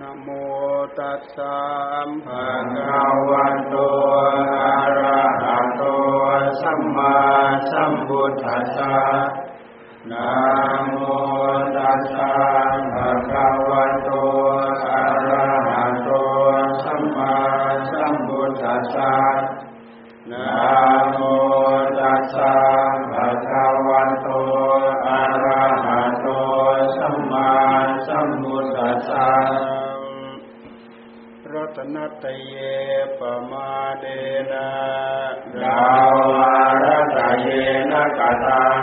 นะโมตัสสะภะคะวะโตอะระหะโตสัมมาสัมพุทธัสสะนะโมตัสสะภะคะวะโต ตนตเยปมาเดนะดาวารัตเยนะกตัง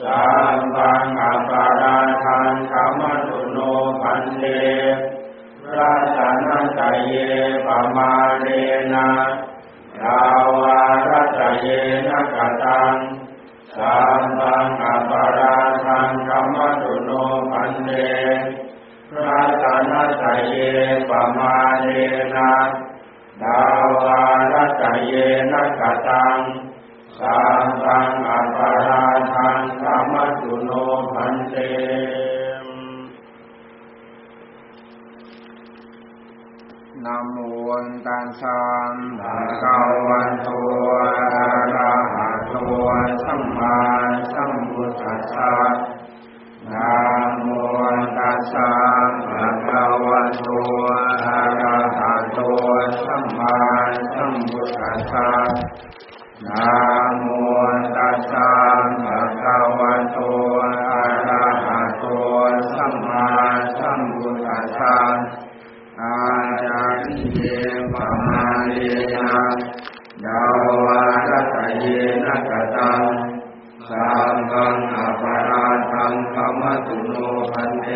สัมปังอปาราทังธรรมตุโนพันเตรัตนตเยปมาเดนะดาวารัตเยนะกตังสัมปังอปาราทังธรรมตุโนพันเตพระตานาตเยปมาเนนะดาวารัตเยนะกตังสามตังอัปาราทังสามัตุโนพันเตนะโมตัสสะภะคะวะโตอะระหะโตสัมมาสัมพุทธัสสะนะโมตัสสะภะคะวะโตอะระหะโตสัมมาสัมพุทธัสสะนะโมตัสสะภะคะวะโตอะระหะโตสัมมาสัมพุทธัสสะอาจาริเยปมาเยนะดาวารัตเยนะกตังสัมปังอปาราทังธรรมตุโนพันเต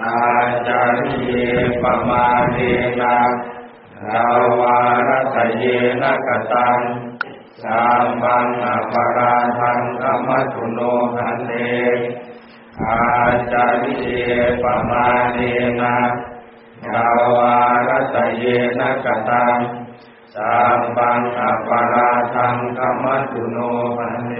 อาจาริเยปมาเยนะดาวารัตเยนะกตังสัมปังอปาราทังธรรมตุโนพันเตอาจาริเยปมาเยนะดาวารัตเยนะ กตังสัมปังอปาราทังธรรมตุโนพันเต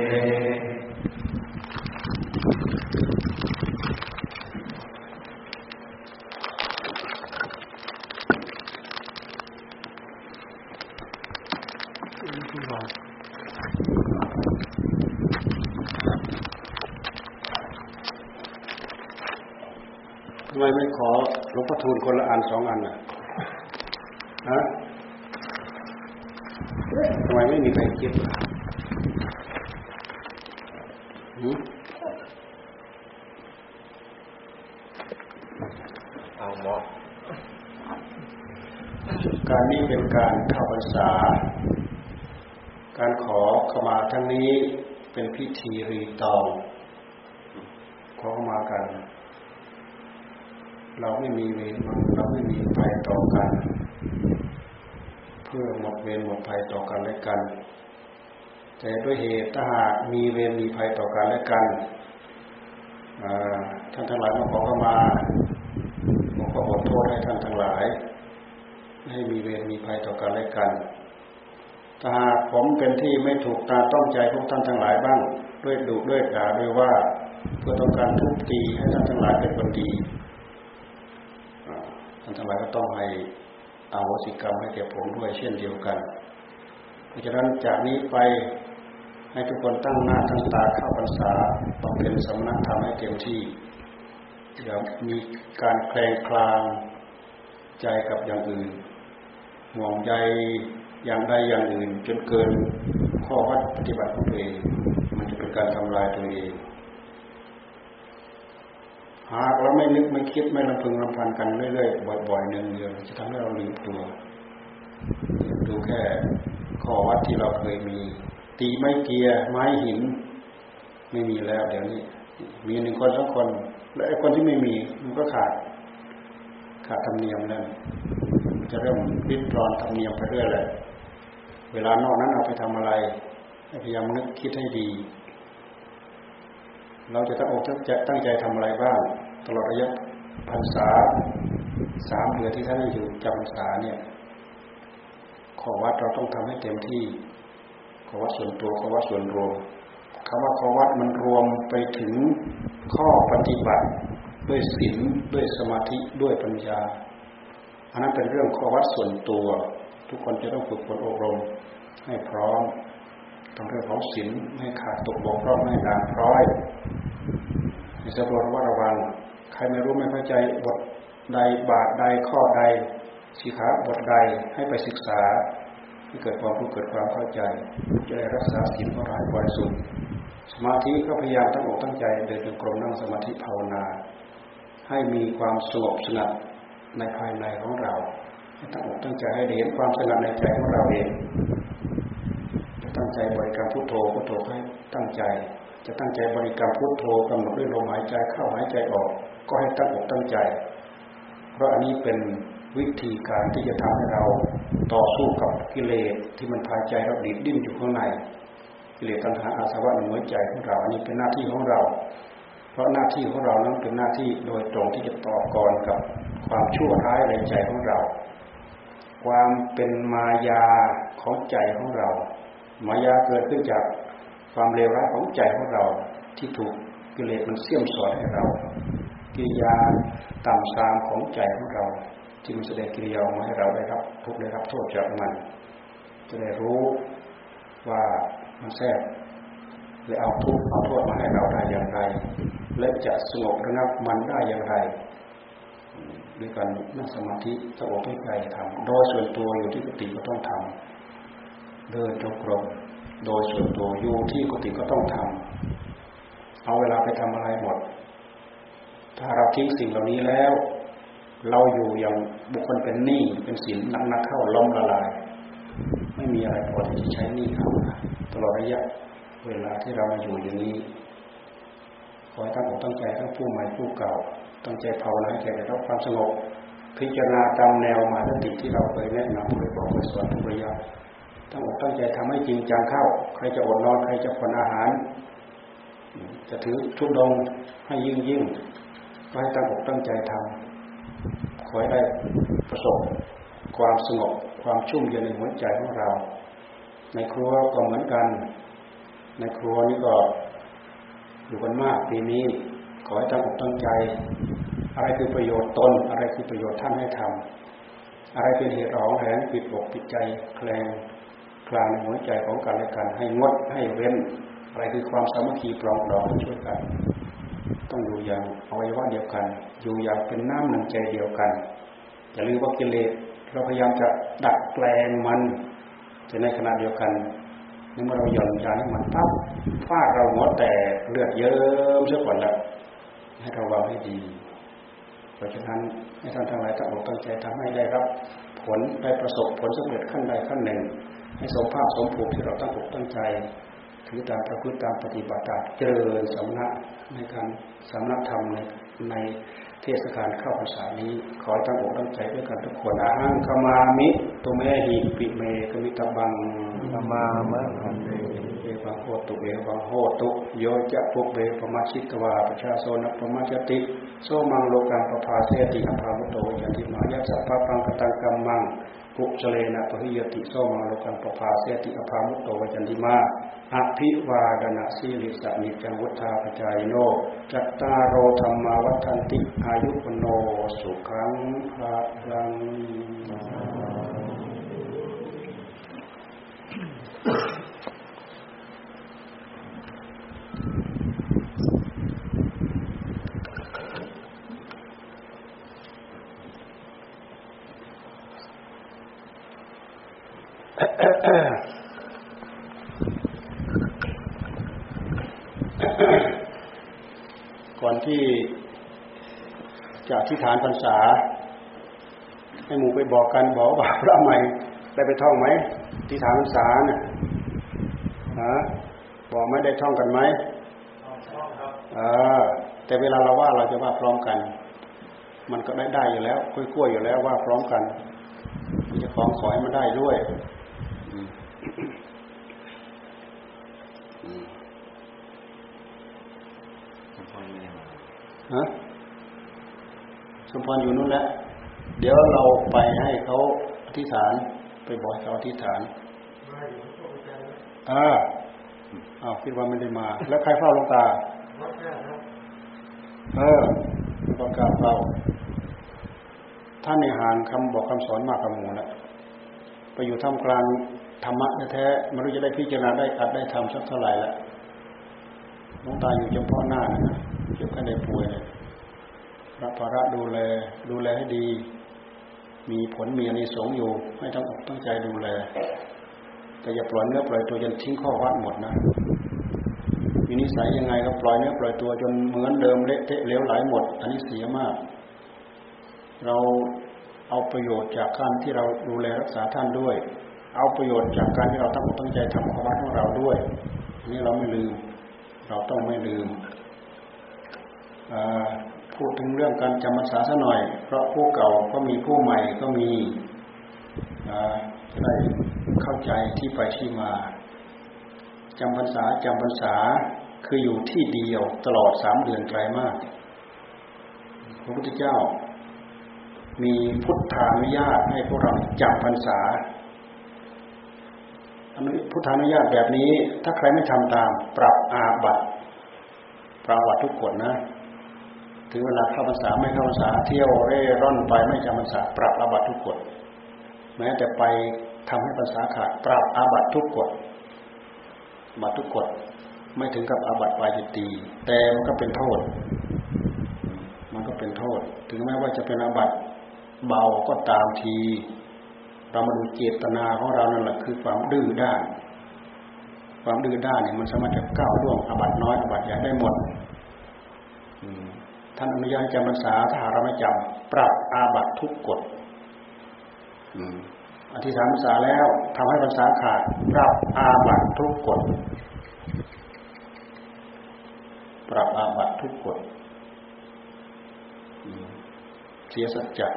ทำไมไม่ขอหลวงพ่อทูลคนละอันสองอันน่ะ ฮะทำไมไม่มีใครคิดหืมเอาหมอการนี้เป็นการเข้าพรรษา การขอขมาทั้งนี้เป็นพิธีรีตอง ขอขมากัน เราไม่มีเวรเราไม่มีภัยต่อกัน เพื่อหมดเวรหมดภัยต่อกันและกัน แต่ด้วยเหตุถ้าหากมีเวรมีภัยต่อกันและกันท่านทั้งหลายมาขอเข้ามาผมก็ขอโทษให้ท่านทั้งหลายให้มีเวรมีภัยต่อกันและกันถ้าหากผมเป็นที่ไม่ถูกตาต้องใจพวกท่านทั้งหลายบ้าง ด้วยดุด้วยด่าด้วยว่าเพื่อต้องการทุบตีให้ท่านทั้งหลายเป็นคนดีท่านทั้งหลายก็ต้องให้ อาโหสิกรรมให้แก่ผมด้วยเช่นเดียวกัน เพราะฉะนั้นจากนี้ไปให้ทุกคนตั้งหน้าตั้งตาเข้าพรรษาต้องเป็นสมณธรรมให้เต็มที่อย่ามีการแคลงคลางใจกับอย่างอื่นห่วงใยอย่างใดอย่างอื่นจนเกินข้อวัดปฏิบัติของตัวเอง มันจะเป็นการทำลายตัวเอง หากเราไม่นึกไม่คิดไม่ลำพึงลำพันกันเรื่อยๆบ่อยๆเนืองๆจะทำให้เราลืมตัวดูแค่ข้อวัดที่เราเคยมี ตีไม้เกียร์ไม้หิน ไม่มีแล้วเดี๋ยวนี้ มีหนึ่งคนสองคน และไอ้คนที่ไม่มีมันก็ขาด ขาดธรรมเนียมนั่นจะเริ่มริดรอนธรรมเนียมไปเรื่อยเลยเวลานอกนั้นเอาไปทำอะไรพยายามนึกคิดให้ดี เราจะตั้งอกตั้งใจตั้งใจทำอะไรบ้าง ตลอดระยะพรรษาสามเดือนที่ท่านอยู่จำพรรษาเนี่ยขอวัดเราต้องทำให้เต็มที่ขอวัดส่วนตัวขอวัดส่วนรวมคำว่าขอวัดมันรวมไปถึงข้อปฏิบัติ ด้วยศีลด้วยสมาธิด้วยปัญญาอันนั้นเป็นเรื่องขอวัดส่วนตัว ทุกคนจะต้องฝึกฝนอบรมให้พร้อมต้องเรื่องของศีลไม่ขาดตกบกพร่องไม่ด่างพร้อยในสำรวจว่าระวัง ครไม่รู้ไม่เข้าใจบทใดบาทใดข้อใดสิขาบทใดให้ไปศึกษาให้เกิดความรู้เกิดความเข้าใจ จะได้รักษาศีลของเราให้บริสุทธิ์สมาธิก็พยายามตั้งอกตั้งใจเดินจงกรมนั่งสมาธิภาวนา ให้มีความสงบสงัดในภายในของเราตั้งอกตั้งใจให้เห็นความสงัดในใจของเราเองจะตั้งใจบริกรรมพุทโธพุทโธให้ตั้งใจ จะตั้งใจบริกรรมพุทโธกำหนดด้วยลมหายใจเข้าหายใจออก ก็ให้ตั้งอกตั้งใจ เพราะอันนี้เป็นวิธีการที่จะทำให้เราต่อสู้กับกิเลสที่มันพายใจเราดิดดิ้นอยู่ข้างใน กิเลสตัณหาอาสวะในหัวใจของเรา อันนี้เป็นหน้าที่ของเรา เพราะหน้าที่ของเรานั้นเป็นหน้าที่โดยตรงที่จะต่อกรกับความชั่วร้ายในใจของเรา ความเป็นมายาของใจของเรา มายาเกิดขึ้นจากความเลวร้ายของใจของเราที่ถูกกิเลสมันเสี่ยมสอนให้เรา กิริยาต่ำทรามของใจของเราที่มันแสดงกิริยามาให้เราได้รับทุกได้รับโทษจากมัน จะได้รู้ว่ามันแทรกและเอาทุกเอาโทษมาให้เราได้อย่างไร และจะสงบระงับมันได้อย่างไรด้วยการนั่งสมาธิสงบให้ใจทำโดยส่วนตัวอยู่ที่กุฏิก็ต้องทำเดินจงกรมโดยส่วนตัวอยู่ที่กุฏิก็ต้องทำเอาเวลาไปทำอะไรหมด ถ้าเราทิ้งสิ่งเหล่านี้แล้ว เราอยู่อย่างบุคคลเป็นหนี้เป็นสินนักนักเข้าล้มละลาย ไม่มีอะไรพอที่จะใช้หนี้เขาตลอดระยะเวลาที่เรามาอยู่อย่างนี้ขอให้ตั้งอกตั้งใจทั้งผู้ใหม่ผู้เก่า ตั้งใจภาวนาให้แก่ได้รับความสงบพิจารณาตามแนวมาตติที่เราเคยแนะนำเคยบอกเคยสอนทุกระยะตั้งอกตั้งใจทำให้จริงจังเข้า ใครจะอดนอนใครจะผ่อนอาหาร จะถือทุดงให้ยิ่งยิ่ง ให้ตั้งอกตั้งใจทำขอให้ได้ประสบความสงบความชุ่มเย็นในหัวใจของเรา ในครัวก็เหมือนกัน ในครัวนี้ก็อยู่กันมากปีนี้ ขอให้ตั้งอกตั้งใจ อะไรคือประโยชน์ตน อะไรคือประโยชน์ท่านให้ทำอะไรเป็นเหตุร้องแหงปิดอกปิดใจแคลงกลางในหัวใจของกันและกันให้งดให้เว้น อะไรคือความสามัคคีปรองดองช่วยกัน ต้องอยู่อย่างอวัยวะเดียวกัน อยู่อย่างเป็นน้ำหนึ่งใจเดียวกันอย่าลืมว่ากิเลสเราพยายามจะดัดแปลงมันจะในขณะเดียวกันเมื่อเราหย่อนยาให้มันปั๊บฟาดเราหัวแตกเลือดเยิ้มเสียก่อนละให้ระวังให้ดี เพราะฉะนั้นให้ท่านทั้งหลายตั้งอกตั้งใจทำให้ได้รับ ผลได้ประสบผลสำเร็จขั้นใดขั้นหนึ่ง ให้สมภาพสมภูมิที่เราตั้งอกตั้งใจ ถือตามประพฤติตามปฏิบัติตามเจริญสำนักในการสำนักธรรมในในเทศกาลเข้าพรรษานี้ ขอตั้งอกตั้งใจด้วยกันทุกคนอาหังขมามิตุเมหิปิเมกมิตบังธรรมามะขันเตเอวังโหตุเอวังโหตุโยจะปุเบปมาชิกวาประชาโซนปมาจติโสมังโลกังปภาเสติอภามุโตยันติมายัสสะปะปังกตังกัมมัง กุชเลนะปหิยติโสมังโลกังปภาเสติอภามุโตยันติมาอภิวาดนาสีลิสะนิจังวุธาปจายโน จัตตารโอธรรมาวัฏันติอายุปโนสุขังภะลัง ก่อนที่จะอธิษฐานพรรษา ให้หมู่ไปบอกกันบอกว่าพระใหม่ได้ไปท่องไหมอธิษฐานพรรษาเนี่ยฮะบอกไม่ได้ท่องกันไหมเออแต่เวลาเราว่าเราจะว่าพร้อมกัน มันก็ได้ได้อยู่แล้วกล้วยๆอยู่แล้วว่าพร้อมกันจะของขอให้มันได้ด้วยอืมอืม ฮะสมพรอยู่นู่นแหละเดี๋ยวเราไปให้เขาอธิษฐาน ไปบอกให้เขาอธิษฐานอ่าอ้าวคิดว่าไม่ได้มา แล้วใครเฝ้าหลวงตาเออก็ก็กล้าเฝ้าท่านในห่างคำบอกคำสอนมากกับหมูนะไปอยู่ท่ามกลางธรรมะแท้ๆไม่รู้จะได้พิจารณาได้อัดได้ทำสักเท่าไหร่ละหลวงตาอยู่เฉพาะหน้านะ เจ็บกันได้ป่วยเลยรับภาระดูแล ดูแลให้ดี มีผลมีอานิสงส์อยู่ ให้ทั้งอกตั้งใจดูแล แต่อย่าปล่อยเนื้อปล่อยตัวจนทิ้งข้อวัดหมดนะมีนิสัยยังไงก็ปล่อยเนื้อปล่อยตัวจนเหมือนเดิมเละเทะเลวไหลหมด อันนี้เสียมาก เราเอาประโยชน์จากการที่เราดูแลรักษาท่านด้วย เอาประโยชน์จากการที่เราตั้งอกตั้งใจทำข้อวัดของเราด้วย อันนี้เราไม่ลืม เราต้องไม่ลืม พูดถึงเรื่องการจำพรรษาซะหน่อย เพราะผู้เก่าก็มีผู้ใหม่ก็มีจะได้เข้าใจที่ไปที่มาจำพรรษาจำพรรษาคืออยู่ที่เดียวตลอดสามเดือนไกลมากพระพุทธเจ้า มีพุทธานุญาตให้พวกเราจำพรรษาพุทธานุญาตแบบนี้ ถ้าใครไม่ทำตาม ปรับอาบัติปรับวัติทุกกฎนะ ถึงเวลาเข้าพรรษาไม่เข้าพรรษาเที่ยวเร่ร่อนไปไม่จำพรรษาปรับอาบัตทุกกฎแม้แต่ไปทำให้พรรษาขาดปรับอาบัตทุกกฎบัตทุกกฎไม่ถึงกับอาบัตปาจิตีแต่มันก็เป็นโทษ มันก็เป็นโทษ ถึงแม้ว่าจะเป็นอาบัตเบาก็ตามที เรามาดูเจตนาของเรานั่นแหละคือความดื้อด้าน ความดื้อด้านเนี่ยมันสามารถจะก้าวล่วงอาบัตน้อยอาบัตใหญ่ได้หมด ท่านอนุญาตจำพรรษาถ้าเราไม่จำปรับอาบัตทุกกฎอธิษฐานพรรษาแล้วทำให้พรรษาขาดปรับอาบัตทุกกฎปรับอาบัตทุกกฎเสียสัจจะ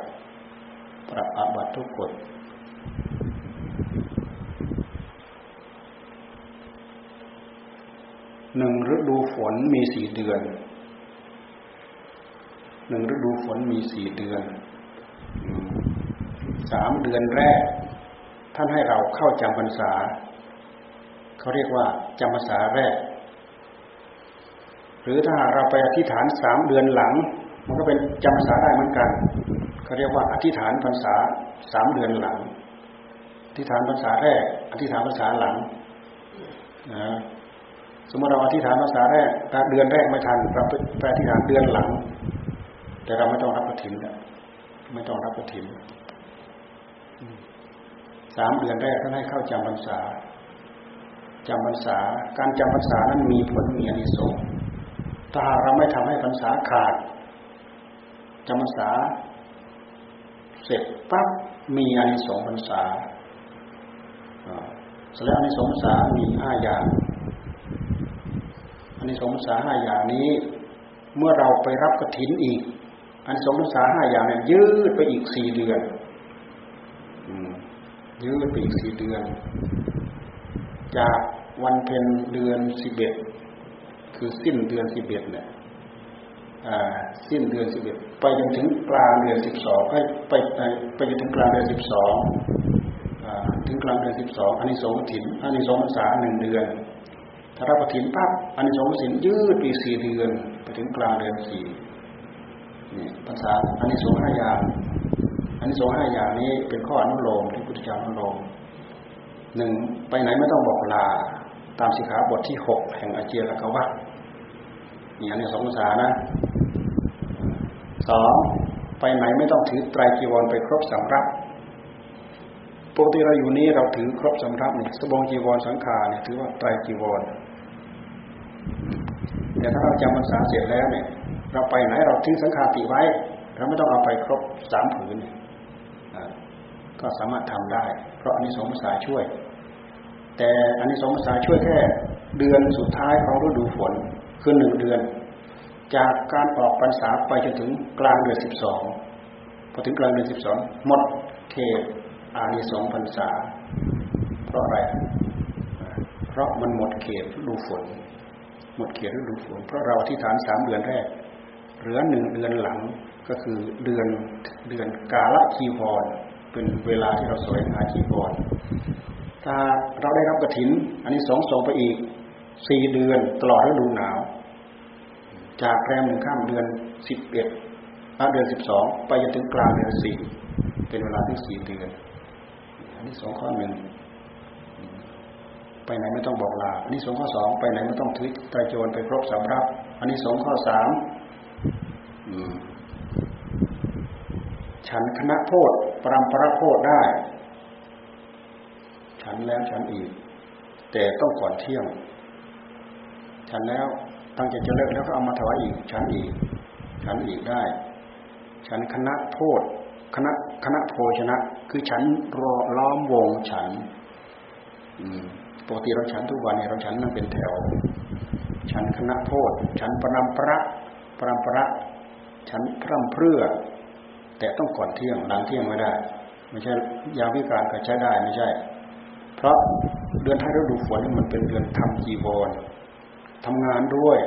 ปรับอาบัตทุกกฎหนึ่งฤดูฝนมีสี่เดือน หนึ่งฤดูฝนมีสี่เดือนสามเดือนแรก ท่านให้เราเข้าจำพรรษา เขาเรียกว่าจำพรรษาแรก หรือถ้าเราไปอธิษฐานสามเดือนหลัง มันก็เป็นจำพรรษาได้เหมือนกัน เขาเรียกว่าอธิษฐานพรรษาสามเดือนหลัง อธิษฐานพรรษาแรก อธิษฐานพรรษาหลังนะสมมติเราอธิษฐานภาษาแรกเดือนแรกไม่ทันเราไปอธิษฐานเดือนหลัง แต่เราไม่ต้องรับกระถินไม่ต้องรับกระถินสามเดือนแรกท่านให้เข้าจำพรรษาจำพรรษา การจำพรรษานั้นมีผลมีอนิสงส์ถ้าเราไม่ทำให้พรรษาขาดจำพรรษา เสร็จปั๊บมีอนิสงส์พรรษาสแล้วอนิสงส์พรรษามีห้าอย่างอนิสงส์พรรษาห้าอย่างนี้ เมื่อเราไปรับกระถินอีก อานิสงส์พรรษาห้าอย่างนี้ยืดไปอีกสี่เดือนยืดไปอีกสี่เดือน จากวันเพ็ญเดือนสิบเอ็ดคือสิ้นเดือนสิบเอ็ดเนี่ยสิ้นเดือนสิบเอ็ดไปจนถึงกลางเดือนสิบสองไปไปไปจนถึงกลางเดือนสิบสองถึงกลางเดือนสิบสองอันนี้สงถินอันนี้สงภาษาหนึ่งเดือนถ้ารับถินปั๊บอันนี้สงสินยืดไปสี่เดือน ไปถึงกลางเดือนสี่ นี่ภาษาอันนี้สงห้าอย่างอันนี้สองห้าอย่างนี้เป็นข้ออนุโลมที่พุทธเจ้าอนุโลมหนึ่งไปไหนไม่ต้องบอกลาตามสิกขาบทที่หกแห่งอาเจียรกวัตนี่อันนี้สองภาษานะสองไปไหนไม่ต้องถือไตรจีวรไปครบสำรับปกติเราอยู่นี้เราถือครบสำรับเนี่ยสบงจีวรสังขารเนี่ยถือว่าไตรจีวรแต่ถ้าเราจำภาษาเสร็จแล้วเนี่ย เราไปไหนเราทิ้งสังขารติไว้ เราไม่ต้องเอาไปครบสามผืนก็สามารถทำได้ เพราะอันนี้สงสายช่วย แต่อันนี้สงสายช่วยแค่เดือนสุดท้ายของฤดูฝนคือหนึ่งเดือน จากการออกพรรษาไปจนถึงกลางเดือนสิบสองพอถึงกลางเดือนสิบสองหมดเขตอานิสงส์พรรษา เพราะอะไร เพราะมันหมดเขตฤดูฝน หมดเขตฤดูฝน เพราะเราที่ฐานสามเดือนแรก เหลือหนึ่งเดือนหลังก็คือเดือนเดือนกาลคีวรเป็นเวลาที่เราสวยหาจีวรถ้าเราได้รับกระถิน อันนี้สองสองไปอีกสี่เดือนตลอดฤดูหนาว จากแรมหนึ่งข้ามเดือนสิบเอ็ดเดือนสิบสองไปจนถึงกลางเดือนสี่เป็นเวลาที่สี่เดือน อันนี้สองข้อหนึ่งไปไหนไม่ต้องบอกลา อันนี้สองข้อสองไปไหนไม่ต้องถือไตรโจรไปครบสามรับ อันนี้สองข้อสาม ฉันคณะโพธปรำประโพธได้ ฉันแล้วฉันอีก แต่ต้องก่อนเที่ยง ฉันแล้วตั้งใจจะเลิกแล้วก็เอามาถวายอีก ฉันอีก ฉันอีกได้ ฉันคณะโพธคณะคณะโพชนะ คือฉันรอล้อมวงฉันปกติเราฉันทุกวันเนี่ยเราฉันนั่งเป็นแถว ฉันคณะโทษฉันปรำประปรำประ ฉันพร่ำเพรื่อ แต่ต้องก่อนเที่ยงหลังเที่ยงไม่ได้ ไม่ใช่ยาวิการก็ใช้ได้ไม่ใช่ เพราะเดือนท้ายฤดูฝนมันเป็นเดือนทำจีวรทำงานด้วย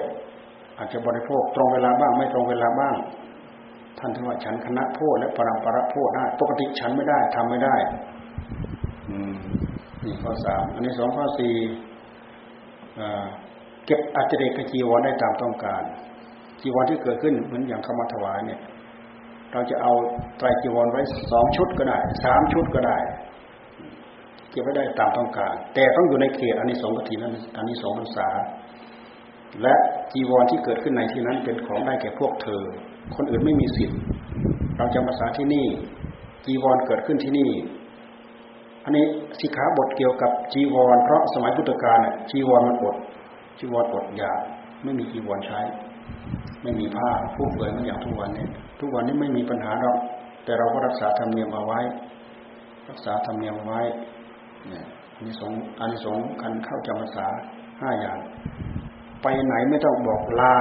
อาจจะบริโภคตรงเวลาบ้างไม่ตรงเวลาบ้าง ท่านถือว่าฉันคณะโทษและปรำประโทษได้ปกติฉันไม่ได้ทำไม่ได้ อืมนี่ข้อสามอันนี้สองข้อสี่เก็บอัจเรกจีวรได้ตามต้องการ จีวรที่เกิดขึ้นเหมือนอย่างเข้ามาถวายเนี่ย เราจะเอาไตรจีวรไว้สองชุดก็ได้สามชุดก็ได้เก็บไว้ได้ตามต้องการ แต่ต้องอยู่ในเขตอันนี้สองกฐินอันนี้สองพรรษา และจีวรที่เกิดขึ้นในที่นั้นเป็นของได้แก่พวกเธอ คนอื่นไม่มีสิทธิ์ เราจะมาษาที่นี่ จีวรเกิดขึ้นที่นี่อันนี้สิกขาบทเกี่ยวกับจีวร เพราะสมัยพุทธกาลเนี่ยจีวรมันอดจีวรอดยาไม่มีจีวรใช้ ไม่มีผ้าผู้เปื่อยมือนอย่างทุกวันนี้ทุกวันนี้ไม่มีปัญหาหรอกแต่เราก็รักษาธรรมเนียมเอาไว้ รักษาธรรมเนียมไว้เนี่ยอันนี้สงอันนี้สงคันเข้าจำพรรษาห้าอย่าง ไปไหนไม่ต้องบอกลา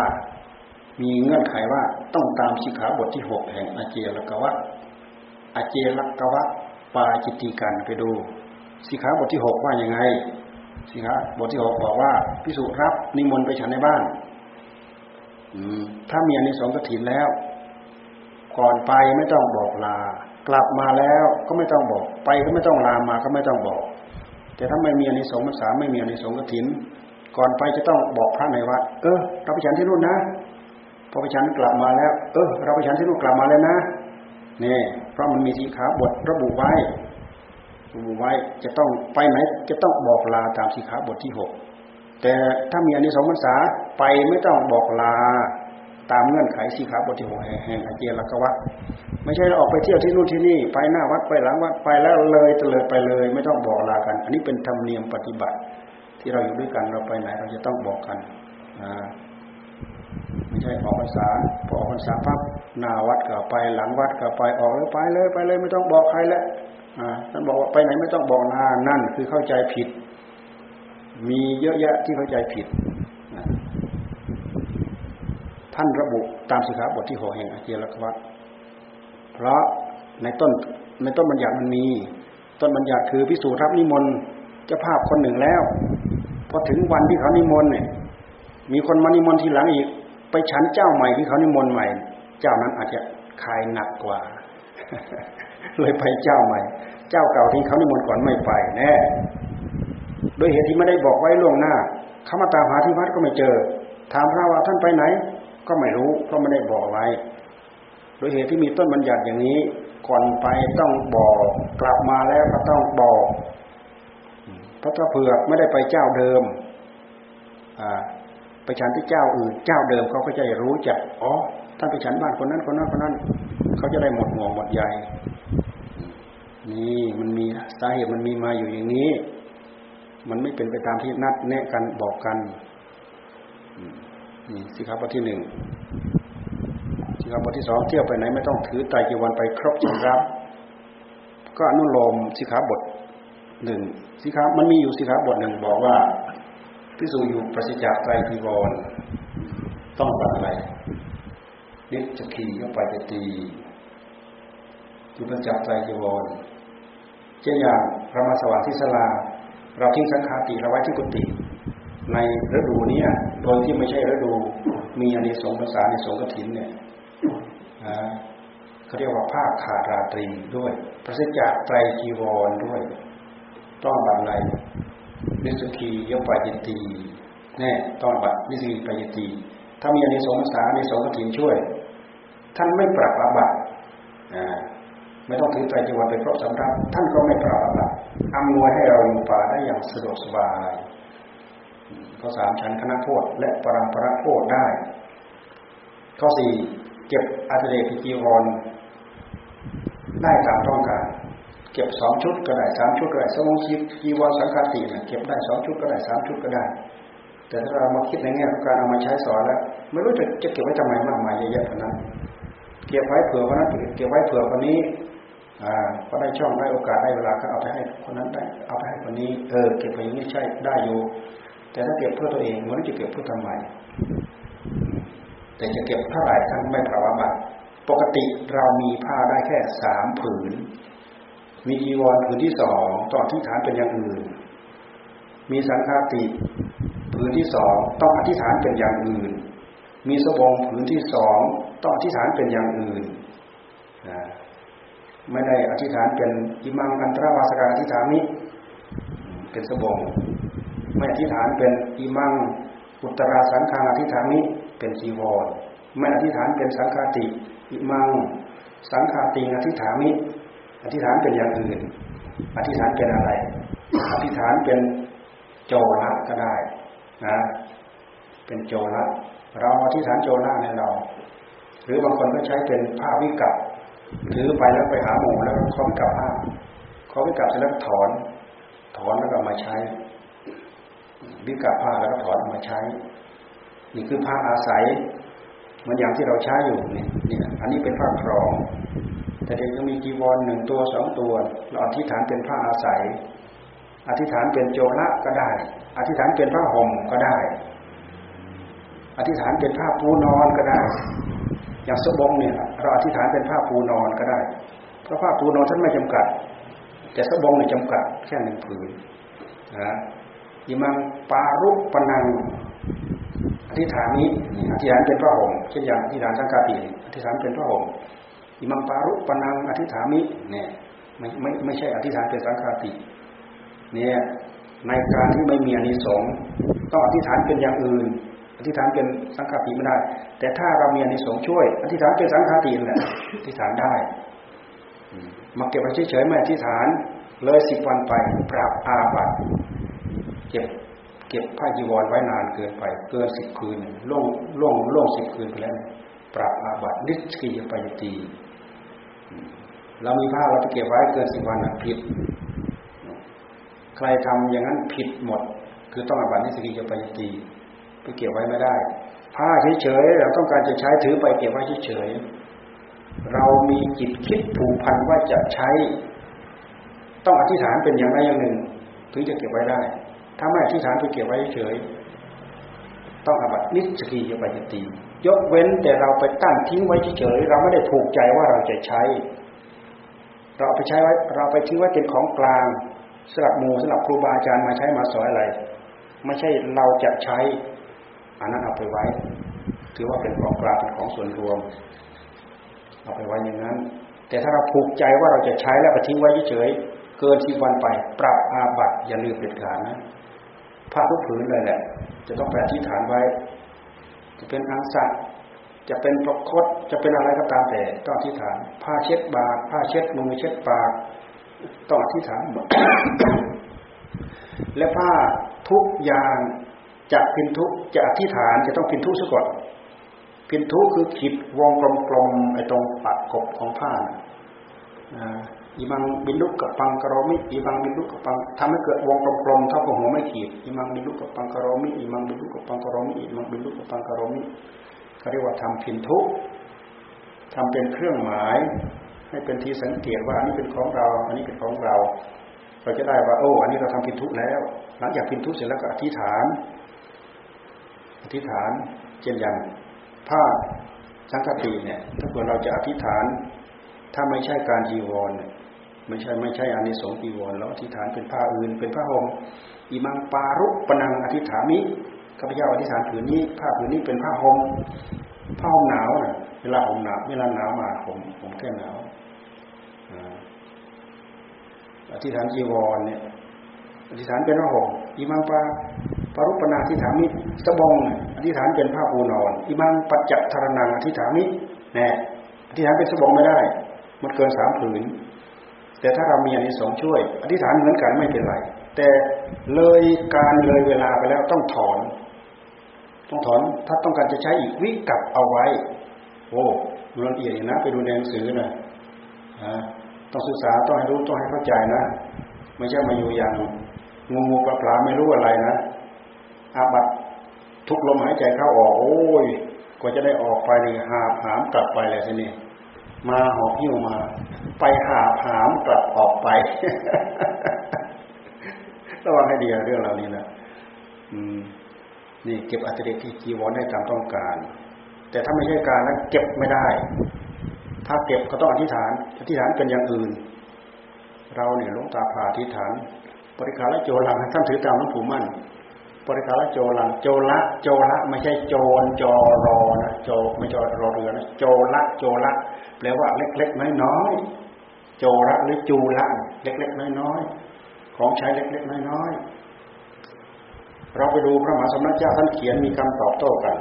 มีเงื่อนไขว่าต้องตามสิกขาบทที่หกแห่งอาเจลกวะอาเจลกวะปาจิตติกันไปดูสิขาบทที่หกว่ายังไงสิขาบทที่หกบอกว่าพิสุรับนิมนต์ไปฉันในบ้าน ถ้ามีอันนี้สองกถินแล้ว ก่อนไปไม่ต้องบอกลา กลับมาแล้วก็ไม่ต้องบอก ไปก็ไม่ต้องลามาก็ไม่ต้องบอก แต่ถ้าไม่มีอันนี้สองภาษาไม่มีอันนี้สองกถิน ก่อนไปจะต้องบอกพระในวัดเออเราไปฉันที่นู่นนะพอไปฉันกลับมาแล้ว เออ เราไปฉันที่นู่นกลับมาแล้วนะนี่เพราะมันมีสีขาบทระบุไว้ระบุไว้จะต้องไปไหนจะต้องบอกลาตามสีขาบทที่หก แต่ถ้ามีอันนี้สองภาษาไปไม่ต้องบอกลาตามเงื่อนไขสีขาบทที่หกแห่งอาเจลกวัตไม่ใช่เราออกไปเที่ยวที่นู่นที่นี่ ไปหน้าวัดไปหลังวัดไปแล้วเลยเตลิดไปเลย ไม่ต้องบอกลากัน อันนี้เป็นธรรมเนียมปฏิบัติ ที่เราอยู่ด้วยกันเราไปไหนเราจะต้องบอกกันไม่ใช่ออกพรรษาพอออกพรรษาปั๊บหน้าวัดก็ไปหลังวัดก็ไปออกเลยไปเลยไปเลยไม่ต้องบอกใครแล้วท่านบอกว่าไปไหนไม่ต้องบอกนานั่นคือเข้าใจผิด มีเยอะแยะที่เข้าใจผิด ท่านระบุตามสิกขาบทที่หกแห่งอาเจลกวัตเพราะในต้นในต้นบัญญัติมันมี ต้นบัญญัติคือพิสูจน์รับนิมนต์เจ้าภาพคนหนึ่งแล้วพอถึงวันที่เขานิมนต์เนี่ย มีคนมานิมนต์ทีหลังอีก ไปฉันเจ้าใหม่ที่เขานิมนต์ใหม่ เจ้านั้นอาจจะคายหนักกว่า เลยไปเจ้าใหม่ เจ้าเก่าที่เขานิมนต์ก่อนไม่ไปแน่ โดยเหตุที่ไม่ได้บอกไว้ล่วงหน้าเขามาตามหาที่วัดก็ไม่เจอ ถามพระว่าท่านไปไหน ก็ไม่รู้เพราะไม่ได้บอกไว้ โดยเหตุที่มีต้นบัญญัติอย่างนี้ ก่อนไปต้องบอก กลับมาแล้วก็ต้องบอกเพราะถ้าเผื่อไม่ได้ไปเจ้าเดิมอ่าไปฉันที่เจ้าอื่น เจ้าเดิมเขาก็จะรู้จักอ๋อท่านไปฉันบ้านคนนั้นคนนั้นคนนั้นเขาจะได้หมดห่วงหมดใยนี่มันมีสาเหตุมันมีมาอยู่อย่างนี้ มันไม่เป็นไปตามที่นัดแนะกันบอกกันนี่สิครับบทที่หนึ่งสิครับบทที่สองเที่ยวไปไหนไม่ต้องถือไตรจีวันไปครบชำรับ ก็อนุโลมสิขาบทหนึ่งสิขามันมีอยู่สิขาบทหนึ่งบอกว่าพิสูจอยู่ประสิทธิ์จกไตรจีวรต้องตัดอะไรนิจขีเข้าไปจะตีอยู่ประจักษ์ไตรจีวรเช่นอย่างพระมาสว่างที่สลา เราทิ้งสังฆาติเราไว้ที่กุฏิในฤดูนี้โดยที่ไม่ใช่ฤดูมีอันนี้สงภาษาในสงกถินเนี่ยเขาเรียกว่าภาคขาดราตรีด้วย ประสิทธิ์จากไตรจีวรด้วย ต้องบันไลนิสกียปายตีแน่ต้องบัดนิสกีปายตีถ้ามีอันนี้สงสาในสงกถินช่วย ท่านไม่ปรับอาบัตไม่ต้องถือใจจีวรเป็นเพราะสำรับท่านก็ไม่ปรับอาบัติ อำนวยให้เราอยู่ป่าได้อย่างสะดวกสบายข้อสามชั้นคณะโทษและปรำปรโทษได้ ข้อสี่เก็บอัตเลกิจีวรได้ตามต้องการ เก็บสองชุดก็ได้สามชุดก็ได้สมองชีจีวรสังฆาติเนี่ยเก็บได้สองชุดก็ได้สามชุดก็ได้ แต่ถ้าเรามาคิดในแง่ของการเอามาใช้สอนแล้วไม่รู้จะจะเก็บไว้ทำไมมากมายเยอะแยะขนาดนั้นเก็บไว้เผื่อคนนั้นเก็บไว้เผื่อคนนี้ อ่าพอได้ช่องได้โอกาสได้เวลาก็เอาไปให้คนนั้นได้เอาไปให้คนนี้ เออเก็บไปอย่างนี้ใช่ได้อยู่ แต่ถ้าเก็บเพื่อตัวเองมันจะเก็บเพื่อทำไมแต่จะเก็บเท่าไหร่ท่านไม่ภาวะบัตรปกติเรามีผ้าได้แค่สามผืน มีจีวรผืนที่สองต่อที่ฐานเป็นอย่างอื่น มีสังฆาติผืนที่สองต้องอธิษฐานเป็นอย่างอื่น มีสบงผืนที่สองต้องอธิษฐานเป็นอย่างอื่น ไม่ได้อธิษฐานเป็นอิมังอันตรวาสการอธิษฐานนี้ เป็นสบงไม่อธิษฐานเป็นอิมังอุตราสังฆาอธิษฐานนี้เป็นจีวรไม่อธิษฐานเป็นสังฆาติอิมังสังฆาติอธิษฐามิอธิษฐานเป็นอย่างอื่น อธิษฐานเป็นอะไร อธิษฐานเป็นโจระก็ได้นะเป็นโจระเราอธิษฐานโจระในเรา หรือบางคนก็ใช้เป็นผ้าวิกัป ถือไปแล้วไปหาหมูแล้วข้อวิกัปผ้าข้อวิกัปเสร็จแล้วถอน ถอนแล้วก็มาใช้วิกัปผ้าแล้วก็ถอนมาใช้ นี่คือผ้าอาศัย มันอย่างที่เราใช้อยู่เนี่ยเนี่อันนี้เป็นผ้าครอง แต่เด็กยังมีจีวรหนึ่งตัวสองตัวเราอธิษฐานเป็นผ้าอาศัย อธิษฐานเป็นโจระก็ได้ อธิษฐานเป็นผ้าห่มก็ได้ อธิษฐานเป็นผ้าปูนอนก็ได้ อย่างสบงเนี่ย เราอธิษฐานเป็นผ้าปูนอนก็ได้ เพราะผ้าปูนอนท่านไม่จำกัด แต่สบงเนี่ยจำกัดแค่หนึ่งผืนนะยิมังปารุปนังอธิษฐานนี้อธิษฐานเป็นพระห่มเช่นอย่างอธิษฐานสังกาติอธิษฐานเป็นพระห่มอิมังปารุปนังอธิษฐามิเนี่ยไม่ไม่ไม่ใช่อธิษฐานเป็นสังฆาติ เนี่ยในการที่ไม่มีอนิสงส์ต้องอธิษฐานเป็นอย่างอื่น ธิษฐานเป็นสังฆาติไม่ได้ แต่ถ้าเรามีอนิสงส์ช่วยอธิษฐานเป็นสังฆาติแหละอธิษฐานได้มาเก็บไว้เฉยๆไม่อธิษฐานเลยสิบวันไปปรับอาบัติเก็บเก็บผ้าจีวรไว้นานเกินไปเกินสิบคืนล่วงล่วงล่วงสิบคืนไปแล้วปรับอาบัตินิสกิยปยตีเรามีผ้าเราไปเก็บไว้เกินสิบวันผิด ใครทำอย่างนั้นผิดหมด คือต้องอาบัตินิสกิยปยตี ไปเก็บไว้ไม่ได้ ผ้าเฉยๆเราต้องการจะใช้ถือไปเก็บไว้เฉยๆเรามีจิตคิดผูกพันว่าจะใช้ ต้องอธิษฐานเป็นอย่างใดอย่างหนึ่ง ถึงจะเก็บไว้ได้ ถ้าไม่อธิษฐานไปเก็บไว้เฉยต้องอบัตินิสกียปยตียกเว้นแต่เราไปตั้งทิ้งไว้เฉยเราไม่ได้ผูกใจว่าเราจะใช้ เราไปใช้ไว้เราไปทิ้งไว้เป็นของกลางสำหรับมูสำหรับครูบาอาจารย์มาใช้มาสอนอะไร ไม่ใช่เราจะใช้ อันนั้นเอาไปไว้ ถือว่าเป็นของกลางเป็นของส่วนรวม เอาไปไว้อย่างนั้น แต่ถ้าเราผูกใจว่าเราจะใช้แล้วไปทิ้งไว้เฉยเกินที่วันไป ปรับอาบัตอย่าลืมเป็นการนะผ้าทุกผืนเลยแหละ จะต้องไปอธิษฐานไว้ จะเป็นอังสัตจะเป็นประคตจะเป็นอะไรก็ตามแต่ต้องอธิษฐาน ผ้าเช็ดบาตรผ้าเช็ดมือเช็ดปากต้องอธิษฐานหมดและผ้าทุกอย่าง จะพินทุจะอธิษฐานจะต้องพินทุซะก่อนพินทุคือขีดวงกลมๆไอ้ตรงปากกบของผ้านะอิมัง พินทุกัปปัง กะโรมิอิมัง พินทุกัปปังทำให้เกิดวงกลมๆเท่ากับหัวไม้ขีดอิมัง พินทุกัปปัง กะโรมิอิมัง พินทุกัปปัง กะโรมิอิมัง พินทุกัปปัง กะโรมิเขาเรียกว่าทำพินทุทำเป็นเครื่องหมาย ให้เป็นที่สังเกตว่าอันนี้เป็นของเรา อันนี้เป็นของเรา เราจะได้ว่าโอ้ อันนี้เราทำพินทุแล้ว หลังจากพินทุเสร็จแล้วก็อธิษฐาน อธิษฐานเช่นอย่างผ้าสังฆติเนี่ย ถ้าเกิดเราจะอธิษฐาน ถ้าไม่ใช่การจีวรไม่ใช่ไม่ใช่อานิสงส์ปีวรแล้วอธิษฐานเป็นผ้าอื่น เป็นผ้าห่มอิมังปารุปนังอธิษฐามิข้าพเจ้าอธิษฐานผืนนี้ผ้าผืนนี้เป็นผ้าห่มผ้าห่มหนาวน่ะเวลาห่มหนาวเวลาหนาวมาผมผมแค่หนาวอธิษฐานจีวรเนี่ย อธิษฐานเป็นผ้าห่มอิมังปาปารุปนาอธิษฐามิสบงอธิษฐานเป็นผ้าปูนอนอิมังปัจจทรนังอธิษฐามิแน่อธิษฐานเป็นสบงไม่ได้ มันเกินสามผืน แต่ถ้าเรามีอันนี้สองช่วย อธิษฐานเหมือนกันไม่เป็นไรแต่เลยการเลยเวลาไปแล้วต้องถอน ต้องถอนถ้าต้องการจะใช้อีกวิกับเอาไว้ โอ้มันละเอียดนะ ไปดูในหนังสือนะต้องศึกษาต้องให้รู้ต้องให้เข้าใจนะ ไม่ใช่มาอยู่อย่าง งูงูปลาปลาไม่รู้อะไรนะอาบัตทุกลมหายใจเข้าออก โอ้ยกว่าจะได้ออกไปนี่หาหามกลับไปเลยทีนี้มาหอบหิ้วมา ไปหาหามกลับออกไป ระวังให้ดีเรื่องเหล่านี้นะอืม นี่เก็บอัตเดที่จีวรได้ตามต้องการ แต่ถ้าไม่ใช่การนั้นเก็บไม่ได้ ถ้าเก็บก็ต้องอธิษฐาน อธิษฐานเป็นอย่างอื่น เราเนี่ยลงตาผ่าอธิษฐาน ริการและโจรังท่านถือตามน้ำผูมั่นบริการละโจลังโจละโจละไม่ใช่โจรจอรอนะโจไม่จอรอเรือนะโจละโจละแปลว่าเล็กๆน้อยๆโจละหรือจูละเล็กๆน้อยๆของใช้เล็กๆน้อยๆเราไปดูพระมหาสมณเจ้าท่านเขียนมีคำตอบโต้กัน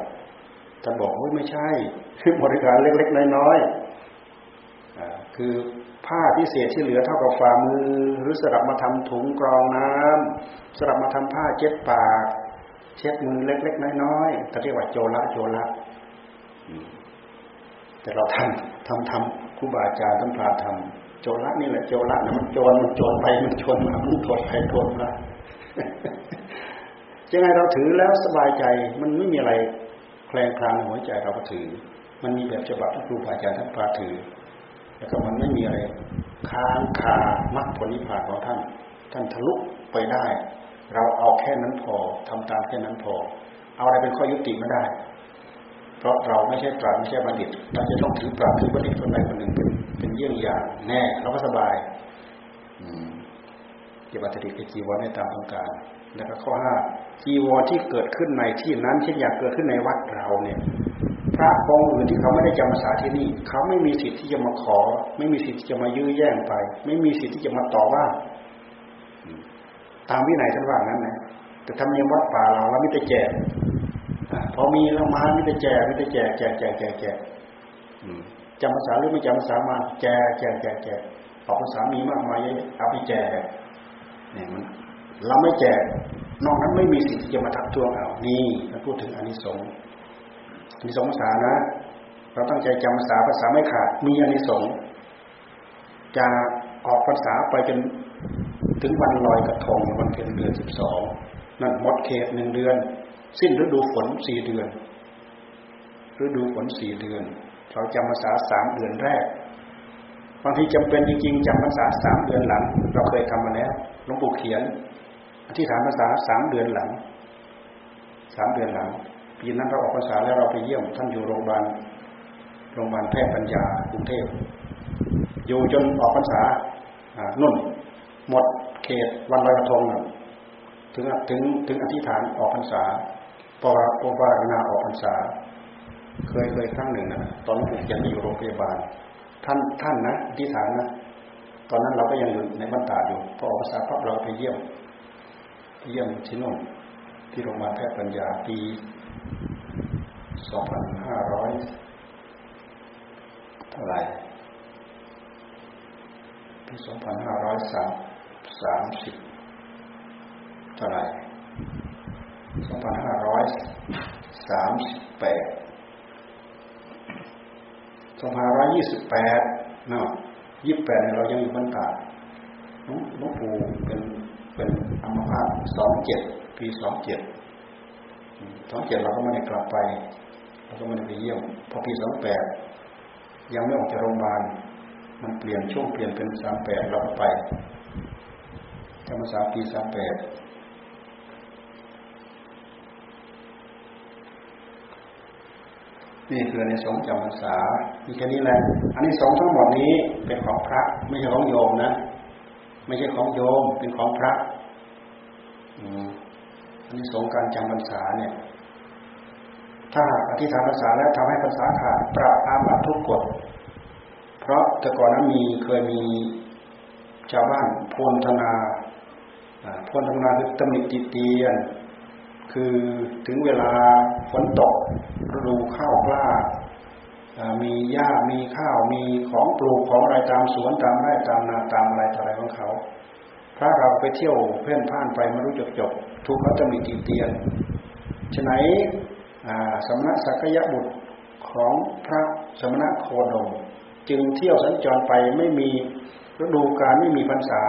ท่านบอกว่าไม่ใช่บริการเล็กๆน้อยๆคือ ผ้าพิเศษที่เหลือเท่ากับฝ่ามือ หรือสลับมาทำถุงกรองน้ำสลับมาทำผ้าเช็ดปาก เช็ดมือเล็ก ๆ น้อยๆเขาเรียกว่าโจละโจละแต่เราทำทำทำครูบาอาจารย์ท่านพาทำโจละนี่แหละโจละนะมันโจรมันโจรไปมันชนมามันถดไปถดมายังไงเราถือแล้วสบายใจมันไม่มีอะไรแคลงคลางหัวใจเราก็ถือ มันมีแบบฉบับที่ครูบาอาจารย์ท่านพาถือ แต่ก็มันไม่มีอะไรค้างคามรรคผลนิพพานของท่าน ท่านทะลุไปได้ เราเอาแค่นั้นพอทำตามแค่นั้นพอ เอาอะไรเป็นข้อยุติไม่ได้ เพราะเราไม่ใช่ปราชญ์ไม่ใช่บัณฑิต เราจะต้องถือปราชญ์ถือบัณฑิตคนใดคนหนึ่งเป็นเป็นเยี่ยงอย่างแน่เราก็สบายเก็บอัตติกจีวรในตามต้องการ แล้วก็ข้อห้าจีวรที่เกิดขึ้นในที่นั้นเช่นอยากเกิดขึ้นในวัดเราเนี่ย ระองค์อื่นที่เขาไม่ได้จำภาษาที่นี่ เขาไม่มีสิทธิ์ที่จะมาขอ ไม่มีสิทธิ์ที่จะมายื้อแย่งไป ไม่มีสิทธิ์ที่จะมาต่อว่า ตามวินัยท่านว่างั้นนะแต่ทำเนียมวัดป่าเราเราไม่ได้แจกพอมีเรามาไม่ได้แจกไม่ได้แจกแจกแจกแจกแจกจำภาษาหรือไม่จำภาษามาแจกแจกแจกแจกออกภาษามีมากมายเอาไปแจกเนี่ยมันเราไม่แจกนอกนั้นไม่มีสิทธิ์ที่จะมาทักท้วงเอานี่เราพูดถึงอนิสงส์ มีสองภาษานะ เราตั้งใจจำภาษาภาษาไม่ขาด มีอานิสงส์จะออกภาษาไปจนถึงวันลอยกระทงวันเพ็ญเดือนสิบสองนั่นหมดเขตหนึ่งเดือน สิ้นฤดูฝนสี่เดือนฤดูฝนสี่เดือน เราจำภาษาสามเดือนแรกบางทีจำเป็นจริงๆจำภาษาสามเดือนหลัง เราเคยทำมาแล้วหลวงปู่เขียนอธิษฐานภาษาสามเดือนหลังสามเดือนหลัง ปีนั้นเราออกภาษาแล้วเราไปเยี่ยมท่านอยู่โรงพยาบาลโรงพยาบาลแพทย์ปัญญากรุงเทพอยู่จนออกพรรษานุ่น หมดเขตวันลอยกระทงถึงถึงถึงอธิษฐานออกพรรษาปรปวารณาออกพรรษา เคยเคยครั้งหนึ่งนะตอนนั้นยังอยู่โรงพยาบาล ท่านท่านนะอธิษฐานนะตอนนั้นเราก็ยังอยู่ในบรรดาอยู่พอออกพรรษาพับเราไปเยี่ยม เยี่ยมที่นู่นที่โรงพยาบาลแพทย์ปัญญาปี สองพันห้าร้อยเท่าไหร่ปีสองพันห้าร้อยสามสามสิบเท่าไหร่สองพันห้าร้อยสามสิบแปดสองพันร้อยยี่สิบแปดเนาะยี่สิบแปดเรายังอยู่บรรดาหลวงปู่เป็นเป็นอัมพาตสองเจ็ดปีสองเจ็ด สองเจ็ดเราก็ไม่ได้กลับไปเราก็ไม่ได้ไปเยี่ยมพอปีสองแปดยังไม่ออกจากโรงพยาบาลมันเปลี่ยนช่วงเปลี่ยนเป็นสามแปดเราก็ไปธรรมศาสตร์ปีสามแปดนี่คือในสองจำพรรษามีแค่นี้แหละ อันนี้สองทั้งหมดนี้เป็นของพระ ไม่ใช่ของโยมนะ ไม่ใช่ของโยม เป็นของพระ อืม อันนี้สงการจำพรรษาเนี่ย ถ้าอธิษฐานภาษาแล้วทำให้ภาษาขาดปรับอาบัตทุกกฎเพราะแต่ก่อนนั้นมีเคยมีชาวบ้านพลธนาพลธนาคือตำหนิติเตียน คือถึงเวลาฝนตกฤดูข้าวกล้ามีหญ้ามีข้าวมีของปลูกของอะไรตามสวนตามไร่ตามนาตามอะไรต่ออะไรของเขา ถ้าเราไปเที่ยวเพ่นพ่านไปไม่รู้จบจบทุกเขาจะมีตีเตียนฉะไหนสมณะสักยะบุตรของพระสมณะโคดม จึงเที่ยวสัญจรไปไม่มีฤดูกาลไม่มีพรรษา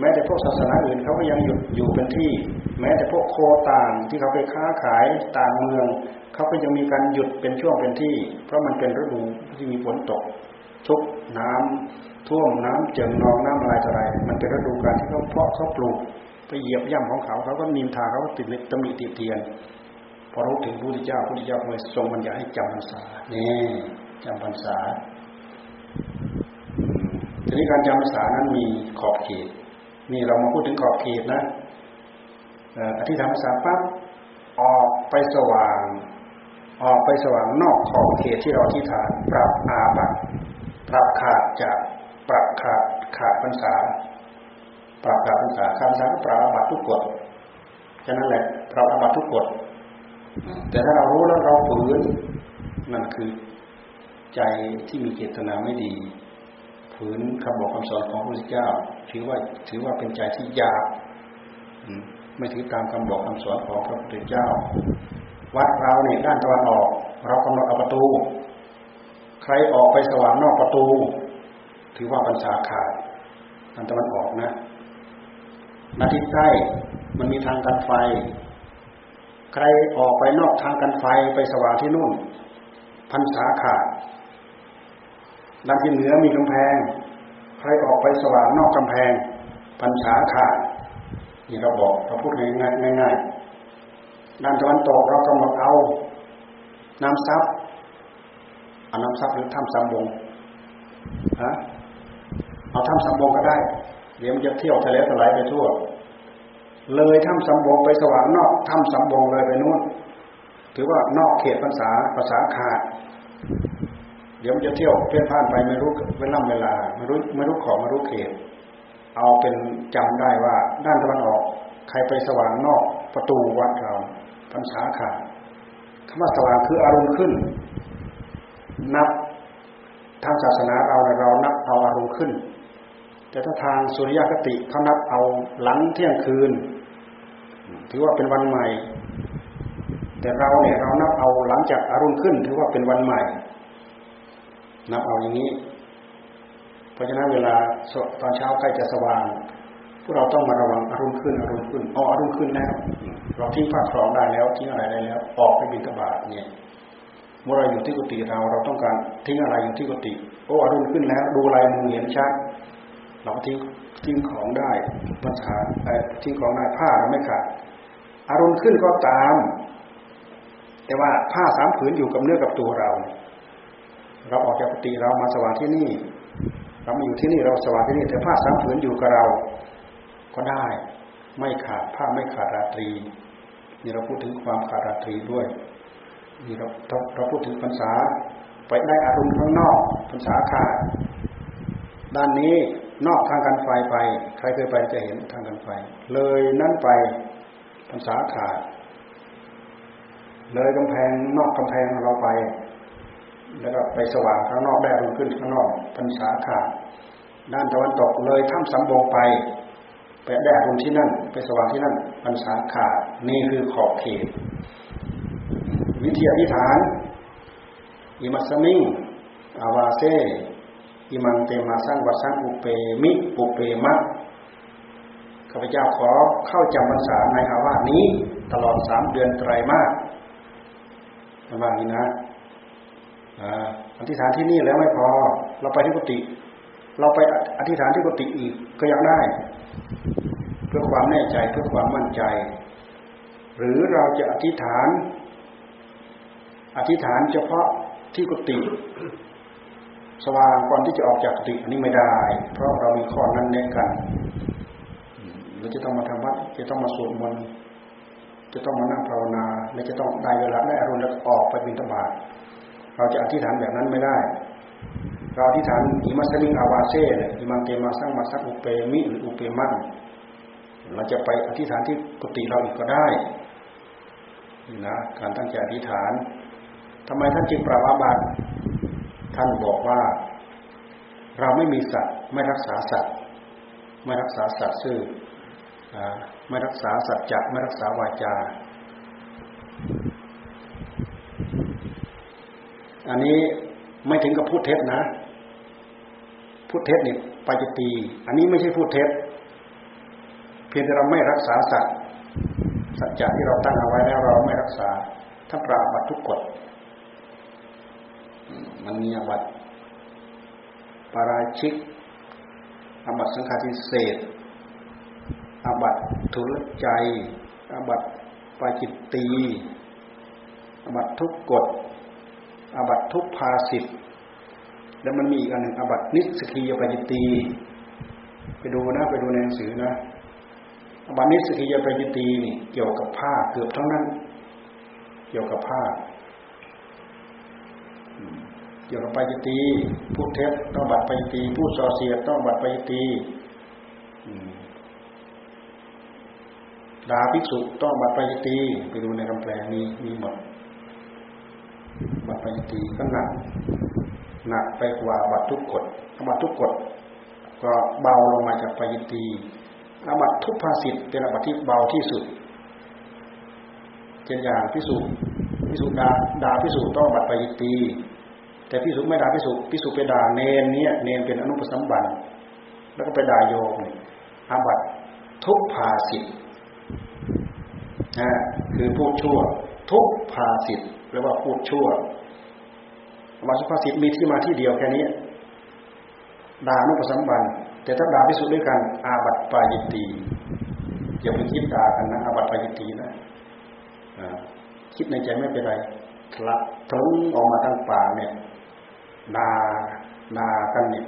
แม้แต่พวกศาสนาอื่นเขาก็ยังหยุดอยู่เป็นที่ แม้แต่พวกโคต่างที่เขาไปค้าขายต่างเมืองเขาก็ยังมีการหยุดเป็นช่วงเป็นที่ เพราะมันเป็นฤดูที่มีฝนตก ทุกน้ำ ท่วมน้ำเจิ่งนองน้ำอะไรต่อะไร มันเป็นฤดูการที่เขาเพาะเขาปลูกไปเหยียบย่ำของเขาเขาก็นินทาเขาก็ติดตำหนิติเตียนพอรู้ถึงพระพุทธเจ้าพระพุทธเจ้าเลยทรงบัญญัติให้จำพรรษานี่จำพรรษาทีนี้การจำพรรษานั้นมีขอบเขตนี่เรามาพูดถึงขอบเขตนะอธิษฐานภาษาปั๊บออกไปสว่าง ออกไปสว่างนอกขอบเขตที่เราอธิษฐานปรับอาบัตปรับขาดจาก ขาดขาดพรรษาปรับขาดพรรษาขาดพรรษาก็ปรับอาบัตทุกกฎฉะนั้นแหละปรับอาบัตทุกกฎแต่ถ้าเรารู้แล้วเราฝืนนั่นคือใจที่มีเจตนาไม่ดีฝืนคำบอกคำสอนของพระพุทธเจ้า ถือว่าถือว่าเป็นใจที่ยากไม่ถือตามคำบอกคำสอนของพระพุทธเจ้า วัดเราเนี่ยด้านตะวันออก เรากำหนดเอาประตู ใครออกไปสว่างนอกประตู ถือว่าพรรษาขาดด้านตะวันออกนะนาทิศใต้มันมีทางกันไฟ ใครออกไปนอกทางกันไฟไปสว่างที่นู่นพรรษาขาดด้านที่เหนือมีกำแพง ใครออกไปสว่างนอกกำแพงพรรษาขาดนี่เราบอกเราพูดง่ายง่ายด้านตะวันตกเรากำหนดเอาน้ำซับเอาน้ำซับหรือถ้ำสามบงฮะ เอาถ้ำสามบงก็ได้ เดี๋ยวมันจะเที่ยวทะเลทลายไปทั่ว เลยถ้ำสามบงไปสว่างนอกถ้ำสามบงเลยไปนู่น ถือว่านอกเขตภาษาภาษาขาด เดี๋ยวมันจะเที่ยวเพี้ยนผ่านไปไม่รู้เวลาเวลาไม่รู้ไม่รู้ขอไม่รู้เขต เอาเป็นจำได้ว่าด้านตะวันออก ใครไปสว่างนอกประตูวัดเราพรรษาขาดคำว่าสว่างคืออารมณ์ขึ้น นับ ทางศาสนาเราเรานับเอาอารมณ์ขึ้น แต่ถ้าทางสุริยคติเขานับเอาหลังเที่ยงคืน ถือว่าเป็นวันใหม่ แต่เราเนี่ยเรานับเอาหลังจากอารมณ์ขึ้นถือว่าเป็นวันใหม่ นับเอาอย่างนี้ เพราะฉะนั้นเวลาตอนเช้าใกล้จะสว่างพวกเราต้องมาระวังอารมณ์ขึ้นอารมณ์ขึ้นอ๋ออารมณ์ขึ้นแล้ว เราทิ้งผ้าครองได้แล้วทิ้งอะไรได้แล้ว ออกไปบิณฑบาตเนี่ย เมื่อเราอยู่ที่กุฏิเราเราต้องการทิ้งอะไรอยู่ที่กุฏิโอ้อารมณ์ขึ้นแล้ว ดูลายมือเห็นชัดเราทิ้งทิ้งของได้ภาษาทิ้งของได้ผ้าเราไม่ขาดอารมณ์ขึ้นก็ตาม แต่ว่าผ้าสามผืนอยู่กับเนื้อกับตัวเรา เราออกจากกุฏิเรามาสว่างที่นี่ เรามาอยู่ที่นี่เราสว่างที่นี่แต่ผ้าสามผืนอยู่กับเรา ก็ได้ ไม่ขาดผ้าไม่ขาดราตรีนี่เราพูดถึงความขาดราตรีด้วย นี่เราเราพูดถึงพรรษาไปได้อารมณ์ข้างนอกพรรษาขาดด้านนี้นอกทางกันไฟไป ใครเคยไปจะเห็นทางกันไฟ เลยนั่นไปพรรษาขาด เลยกำแพงนอกกำแพงเราไป แล้วก็ไปสว่างข้างนอกได้รุ่ขึ้นข้างนอกพรรษาขาด ด้านตะวันตกเลยถ้ำสำบงไปไปได้รุ่ที่นั่น ไปสว่างที่นั่นพรรษาขาดนี่คือขอบเขต วิธีอธิษฐานอิมัสมิงอาวาเซอิมันเตมาสร้างวัสังอุเปมิอุเปมะข้าพเจ้าขอเข้าจำพรรษาในอาวาสนี้ ตลอดสามเดือนไตรมาสประมาณนี้นะอธิษฐานที่นี่แล้วไม่พอ เราไปที่กุฏิเราไปอธิษฐานที่กุฏิอีกก็ยังได้ เพื่อความแน่ใจเพื่อความมั่นใจ หรือเราจะอธิษฐาน อธิษฐานเฉพาะที่กุฏิสว่างก่อนที่จะออกจากกุฏิอันนี้ไม่ได้ เพราะเรามีข้อนั้นแน่กันเราจะต้องมาทำวัดจะต้องมาสวดมนต์จะต้องมานั่งภาวนาและจะต้องได้เวลาได้อารมณ์แล้วออกไปบิณฑบาตเราจะอธิษฐานแบบนั้นไม่ได้ เราอธิษฐานอิมัสลิงอาวาเซ่อิมังเตมาสังมาสักอุเปมิหรืออุเปมันเราจะไปอธิษฐานที่กุฏิเราอีกก็ได้นี่นะการตั้งใจอธิษฐาน ทำไมท่านจึงปรับอาบัติท่านบอกว่า เราไม่มีสัตว์ไม่รักษาสัตว์ไม่รักษาสัตว์ซื่อไม่รักษาสัจจะไม่รักษาวาจา อันนี้ไม่ถึงกับพูดเท็จนะ พูดเท็จนี่ปาจิตีอันนี้ไม่ใช่พูดเท็จ เพียงแต่เราไม่รักษาสัตว์สัจจะที่เราตั้งเอาไว้แล้วเราไม่รักษาท่านปราบัตทุกกฎ มันมีอบัตปาราชิกอบัตสังฆาทิเศษอบัตทุลใจอบัตปาจิตตีอบัตทุกกฎอบัตทุกภาสิทธ์แล้วมันมีอีกอันหนึ่งอบัตนิสกียปาจิตตีไปดูนะไปดูในหนังสือนะอบัตนิสกียปาจิตตีนี่เกี่ยวกับผ้าเกือบทั้งนั้น เกี่ยวกับผ้า เกี่ยวกับปาจิตีพูดเท็จต้องบัตรปาจิตีพูดส่อเสียดต้องบัตรปาจิตีดาภิกษุต้องบัตรปยตีไปดูในคำแปลมีมีหมดบัตรปยตีก็หนักหนักไปกว่าบัตรทุกกฎบัตรทุกกฎก็เบาลงมาจากปยตีอบัตทุกภาสิทธ์เป็นอบัตที่เบาที่สุดเช่นอย่างพิสุพิสุดาดาพิสุต้องบัตรปยตี แต่พิสุไม่ด่าพิสุพิสุไปด่าเนนเนี่ยเนนเป็นอนุปสัมบันแล้วก็ไปด่าโยมอาบัตทุกภาสิทธ์นะคือพูดชั่ว ทุกภาสิทธ์เรียกว่าพูดชั่วมาสุภาษิตมีที่มาที่เดียวแค่นี้ด่านุปสัมบันแต่ถ้าด่าพิสุด้วยกันอาบัติปายิตีอย่าไปคิดด่ากันนะอาบัติปายิตีนะคิดในใจไม่เป็นไรทละทั้งออกมาทั้งป่าเนี่ย ด่าด่ากันเนี่ย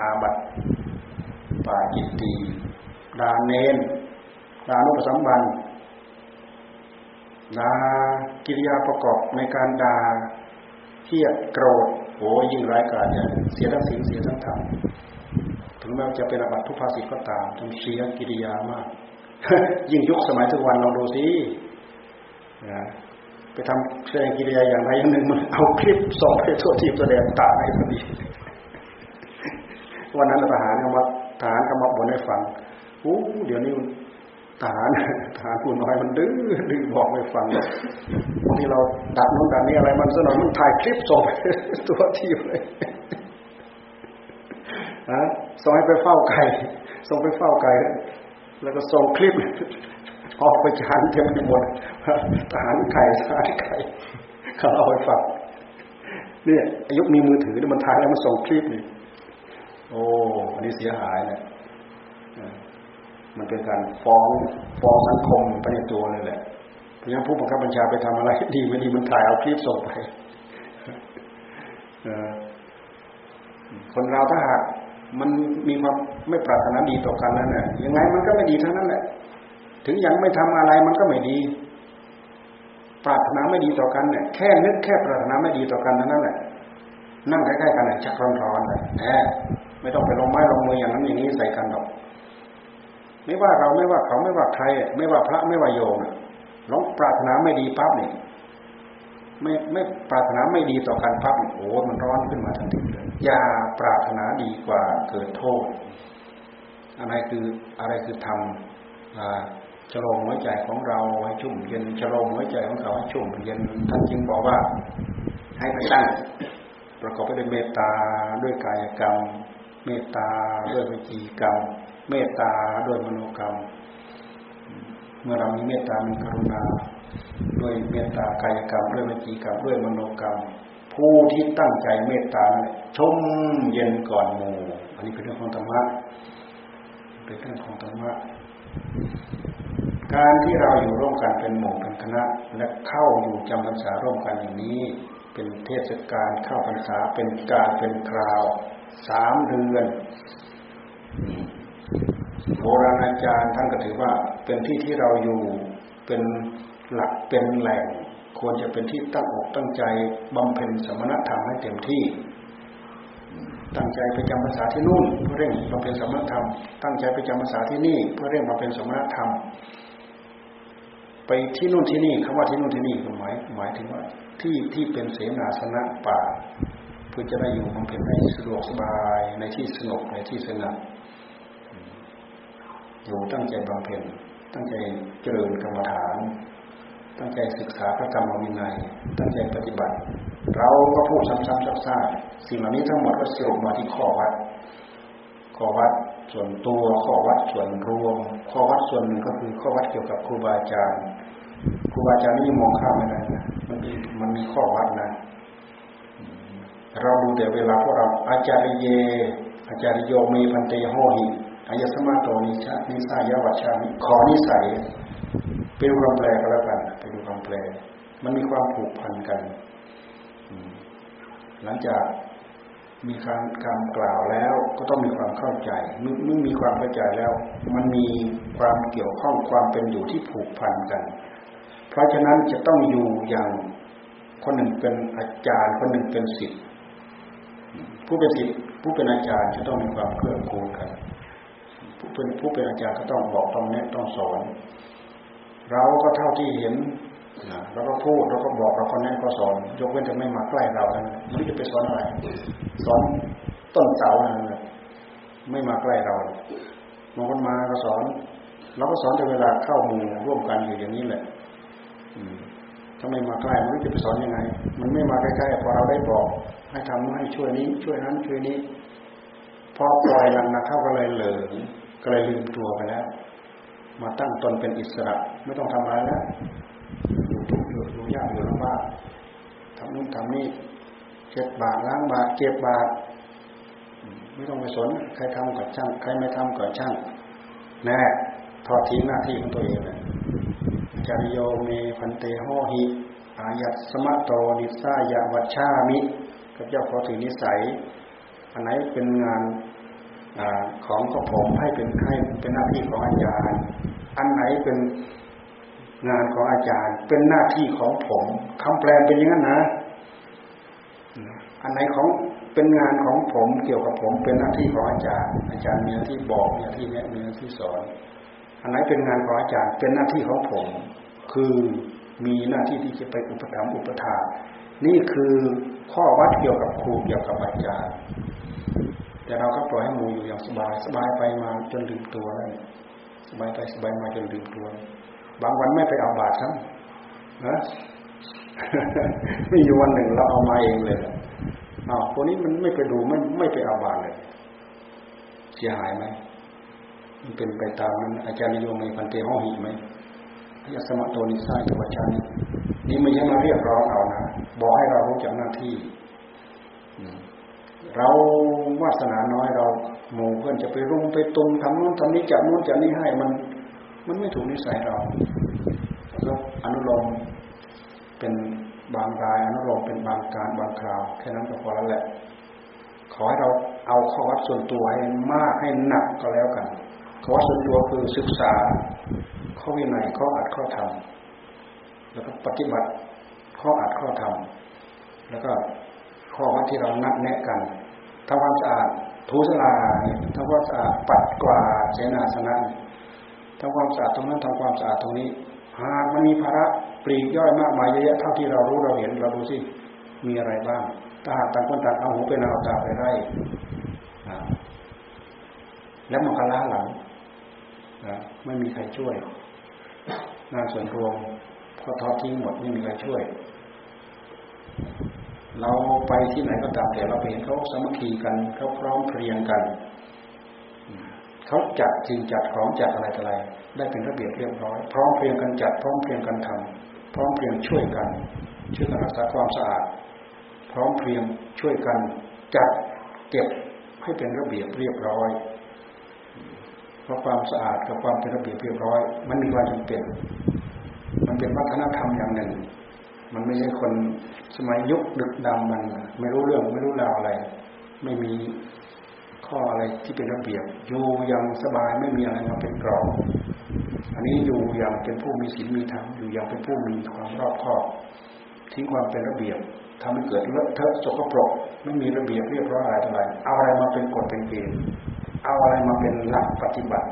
อาบัติปาจิตตีด่าเน้นด่านุปสัมบันด่ากิริยาประกอบในการด่าเทียดโกรธโอ้ยิ่งร้ายกาจเนี่ยเสียทั้งสิ่งเสียทั้งธรรมถึงแม้จะเป็นอบัตทุพภาสิตก็ตามทำเสียกิริยามาก ยิ่งยุคสมัยทุกวันลองดูสิ ไปทำแสดงกิริยาอย่างไรอย่างหนึ่งมันเอาคลิปสอบไปทั่วทีแสดงตาให้พอดีวันนั้นทหารเขามาทหารเขามาบ่นให้ฟังอู้เดี๋ยวนี้ทหารทหารผู้น้อยมันดื้อดื้อบอกไม่ฟังบางทีเราดัดนู้นดัดนี้อะไรมันสนอยมันถ่ายคลิปส่งตัวทีเลยนะส่งให้ไปเฝ้าไก่ส่งไปเฝ้าไก่แล้วก็ส่งคลิปออกไปจานเต็มไปหมด ทหารไก่ทหารไก่เขาเอาไปฝังเนี่ยอายุมีมือถือเนี่ยมันถ่ายแล้วมันส่งคลิปนี่โอ้อันนี้เสียหายเนี่ยมันเป็นการฟ้องฟ้องสังคมไปในตัวเลยแหละเพราะฉะนั้นผู้บังคับบัญชาไปทำอะไร ดีไม่ดีมันถ่ายเอาคลิปส่งไปคนเราถ้าหากมันมีความไม่ปรารถนาดีต่อกันนั่นแหละยังไงมันก็ไม่ดีทั้งนั้นแหละ ถึงยังไม่ทำอะไรมันก็ไม่ดี ปรารถนาไม่ดีต่อกันเนี่ยแค่นึกแค่ปรารถนาไม่ดีต่อกันนั่นแหละนั่งใกล้ๆกันเนี่ยชักร้อนๆเลยแหมไม่ต้องไปลงไม้ลงมืออย่างนั้นอย่างนี้ใส่กันหรอก ไม่ว่าเราไม่ว่าเขาไม่ว่าใคร ไม่ว่าพระไม่ว่าโยมลองปรารถนาไม่ดีปั๊บเนี่ยไม่ไม่ปรารถนาไม่ดีต่อกันปั๊บโอ้มันร้อนขึ้นมาทันทีเลยอย่าปรารถนาดีกว่าเกิดโทษอะไรคืออะไรคือทำ ชโลมหัวใจของเราให้ชุ่มเย็นชโลมหัวใจของเขาให้ชุ่มเย็นท่านจึงบอกว่า ให้ไปตั้งประกอบไปด้วยเมตตาด้วยกายกรรม เมตตาด้วยวิจีกรรม เมตตาด้วยมโนกรรม เมื่อเรามีเมตตามีกรุณา ด้วยเมตตากายกรรม ด้วยวิจีกรรม ด้วยมโนกรรม ผู้ที่ตั้งใจเมตตาชมเย็นก่อนหมู่อันนี้เป็นเรื่องของธรรมะเป็นเรื่องของธรรมะ การที่เราอยู่ร่วมกันเป็นหมู่เป็นคณะ และเข้าอยู่จำพรรษาร่วมกันอย่างนี้ เป็นเทศกาลเข้าพรรษาเป็นการเป็นคราวสามเดือนโบราณอาจารย์ท่านก็ถือว่าเป็นที่ที่เราอยู่เป็นหลักเป็นแหล่ง ควรจะเป็นที่ตั้งอกตั้งใจบำเพ็ญสมณธรรมให้เต็มที่ ตั้งใจไปจำภาษาที่นู่นเพื่อเร่งบำเพ็ญสมณธรรม ตั้งใจไปจำภาษาที่นี่เพื่อเร่งบำเพ็ญสมณธรรม ไปที่นู่นที่นี่คำว่าที่นู่นที่นี่หมายหมายถึงว่า ที่ที่เป็นเสนาสนะป่าพพื่อจะได้อยู่บำเพ็ญให้สะดวกสบายในที่สงบในที่สงบอยู่ตั้งใจบำเพ็ญตั้งใจเจริญกรรมฐาน ตั้งใจศึกษาพระธรรมวินัย ตั้งใจปฏิบัติ เราก็พูดซ้ำๆซักๆสิ่งเหล่านี้ทั้งหมดก็สรุปมาที่ข้อวัดข้อวัด ส่วนตัวข้อวัดส่วนรวม ข้อวัดส่วนหนึ่งก็คือข้อวัดเกี่ยวกับครูบาอาจารย์ครูบาอาจารย์นี่มองข้ามไม่ได้นะมันมีมันมีข้อวัดนะ เราดูแต่เวลาพวกเราอาจารย์เย อาจารย์โยมีพันเตโหหิอายสมาโตนิชานิสายวัชามิขอนิสัยเป็นคำแปลก็แล้วกันไปดูคำแปล มันมีความผูกพันกันหลังจาก มีการการกล่าวแล้วก็ต้องมีความเข้าใจเมื่อมีความเข้าใจแล้ว มันมีความเกี่ยวข้องความเป็นอยู่ที่ผูกพันกัน เพราะฉะนั้นจะต้องอยู่อย่างคนหนึ่งเป็นอาจารย์ คนหนึ่งเป็นศิษย์ผู้เป็นศิษย์ผู้เป็นอาจารย์จะต้องมีความเกื้อกูลกัน ผู้เป็นผู้เป็นอาจารย์ก็ต้องบอกต้องแนะต้องสอน เราก็เท่าที่เห็น เราก็พูดเราก็บอกเราก็แนะก็สอน ยกเว้นจะไม่มาใกล้เราแล้วไม่จะไปสอนอะไรสอนต้นเสาอะไรนไม่มาใกล้เราบางคนมาก็สอนเราก็สอนในเวลาเข้ามูร่วมกันอยู่อย่างนี้แหละถ้าไม่มาใกล้มันจะไปสอนยังไง มันไม่มาใกล้ๆพอเราได้บอก ให้ทำให้ช่วยนี้ช่วยนั้นช่วยนี้ พอปล่อยนักๆเข้าก็เลยเหลิงก็เลยลืมตัวไปแล้ว มาตั้งตนเป็นอิสระ ไม่ต้องทำอะไรแล้ว ทุกข์อยู่อยู่ยากอยู่ลำบากทำนู่นทำนี่เจ็บบาทล้างบาทเก็บบาทไม่ต้องไปสนใครทำกับช่าง ใครไม่ทำกับช่างแน่ทอดทิ้งหน้าที่ของตัวเองเลยจาริโยเมพันเตโหหิอายัตสมะโตนิสายาวัชชามิกับเจ้าขอถือนิสัย อันไหนเป็นงานอของกผมให้เป็นให้เป็นหน้าที่ของอาจารย์ อันไหนเป็น งานของอาจารย์ เป็นหน้าที่ของผมคำแปลเป็นอย่างนั้นนะ อันไหนของเป็นงานของผมเกี่ยวกับผม เป็นหน้าที่ของอาจารย์ อาจารย์มีหน้าที่บอกมีหน้าที่แนะมีหน้าที่สอน อันไหนเป็นงานของอาจารย์ เป็นหน้าที่ของผม คือมีหน้าที่ที่จะไปอุปถัมภ์อุปถานี่คือข้อวัดเกี่ยวกับครูเกี่ยวกับอาจารย์ แต่เราก็ปล่อยให้หมูอยู่อย่างสบายสบายไปมาจนลืมตัวนั่นสบายไปสบายมาจนลืมตัว บางวันไม่ไปเอาบาตรครับนะมีอยู่วันหนึ่งเราเอามาเองเลยอ้าวคนนี้มันไม่ไปดูไม่ไม่ไปเอาบาตรเลย เสียหายไหมมันเป็นไปตามนั้นอาจารย์นิยมในพันเตห้องหิไหมยสมะโตนิสัยกับอาจารย์นี่ไม่ใช่มาเรียกร้องเอานะบอกให้เรารู้จักหน้าที่เราวาสนาน้อยเราหมู่เพื่อนจะไปรุมไปตุงทำนู้นทำนี้จับนู้นจับนี้ให้มัน มันไม่ถูกนิสัยเราแล้วอนุโลมเป็นบางรายอนุโลมเป็นบางการบางคราวแค่นั้นก็พอแล้วแหละ ขอให้เราเอาข้อวัดส่วนตัวให้มากให้หนักก็แล้วกันข้อวัดส่วนตัวคือศึกษา ข้อวินัยข้ออัดข้อธรรมแล้วก็ปฏิบัติข้ออัดข้อธรรมแล้วก็ข้อวัดที่เรานัดแนะกันทำความสะอาดทูสลาทำความสะอาดปัดกวาดเสนาสนะ ทำความสะอาดตรงนั้นทำความสะอาดตรงนี้หากมันมีภาระปลีกย่อยมากมายเยอะแยะเท่าที่เรารู้เราเห็นเราดูสิมีอะไรบ้างถ้าหากต่างคนต่างเอาหูเป็นเอาตาไปไล่แล้วมันก็ล้าหลังไม่มีใครช่วยงานส่วนรวมก็ทอดทิ้งหมดไม่มีใครช่วย เราไปที่ไหนก็ตามแต่เราเห็นเขาสมัคคีกันเขาพร้อมเพรียงกัน เขาจัดจริงจัดของจัดอะไรอะไร ได้เป็นระเบียบเรียบร้อย พร้อมเพรียงกันจัด พร้อมเพรียงกันทำพร้อมเพรียงช่วยกันช่วยกันรักษาความสะอาด พร้อมเพรียงช่วยกันจัดเก็บให้เป็นระเบียบเรียบร้อยเพราะความสะอาดกับความเป็นระเบียบเรียบร้อย มันมีความจำเป็น มันเป็นวัฒนธรรมอย่างหนึ่ง มันไม่ใช่คนสมัยยุคดึกดำมัน ไม่รู้เรื่องไม่รู้ราวอะไร ไม่มี ข้ออะไรที่เป็นระเบียบอยู่อย่างสบายไม่มีอะไรมาเป็นกรอบอันนี้อยู่อย่างเป็นผู้มีศีลมีธรรมอยู่อย่างเป็นผู้มีความรอบคอบทิ้งความเป็นระเบียบทำให้เกิดเลอะเทอะสกปรกไม่มีระเบียบเรียบร้อยอะไรอะไรเอาอะไรมาเป็นกฎเป็นเกณฑ์เอาอะไรมาเป็นหลักปฏิบัติ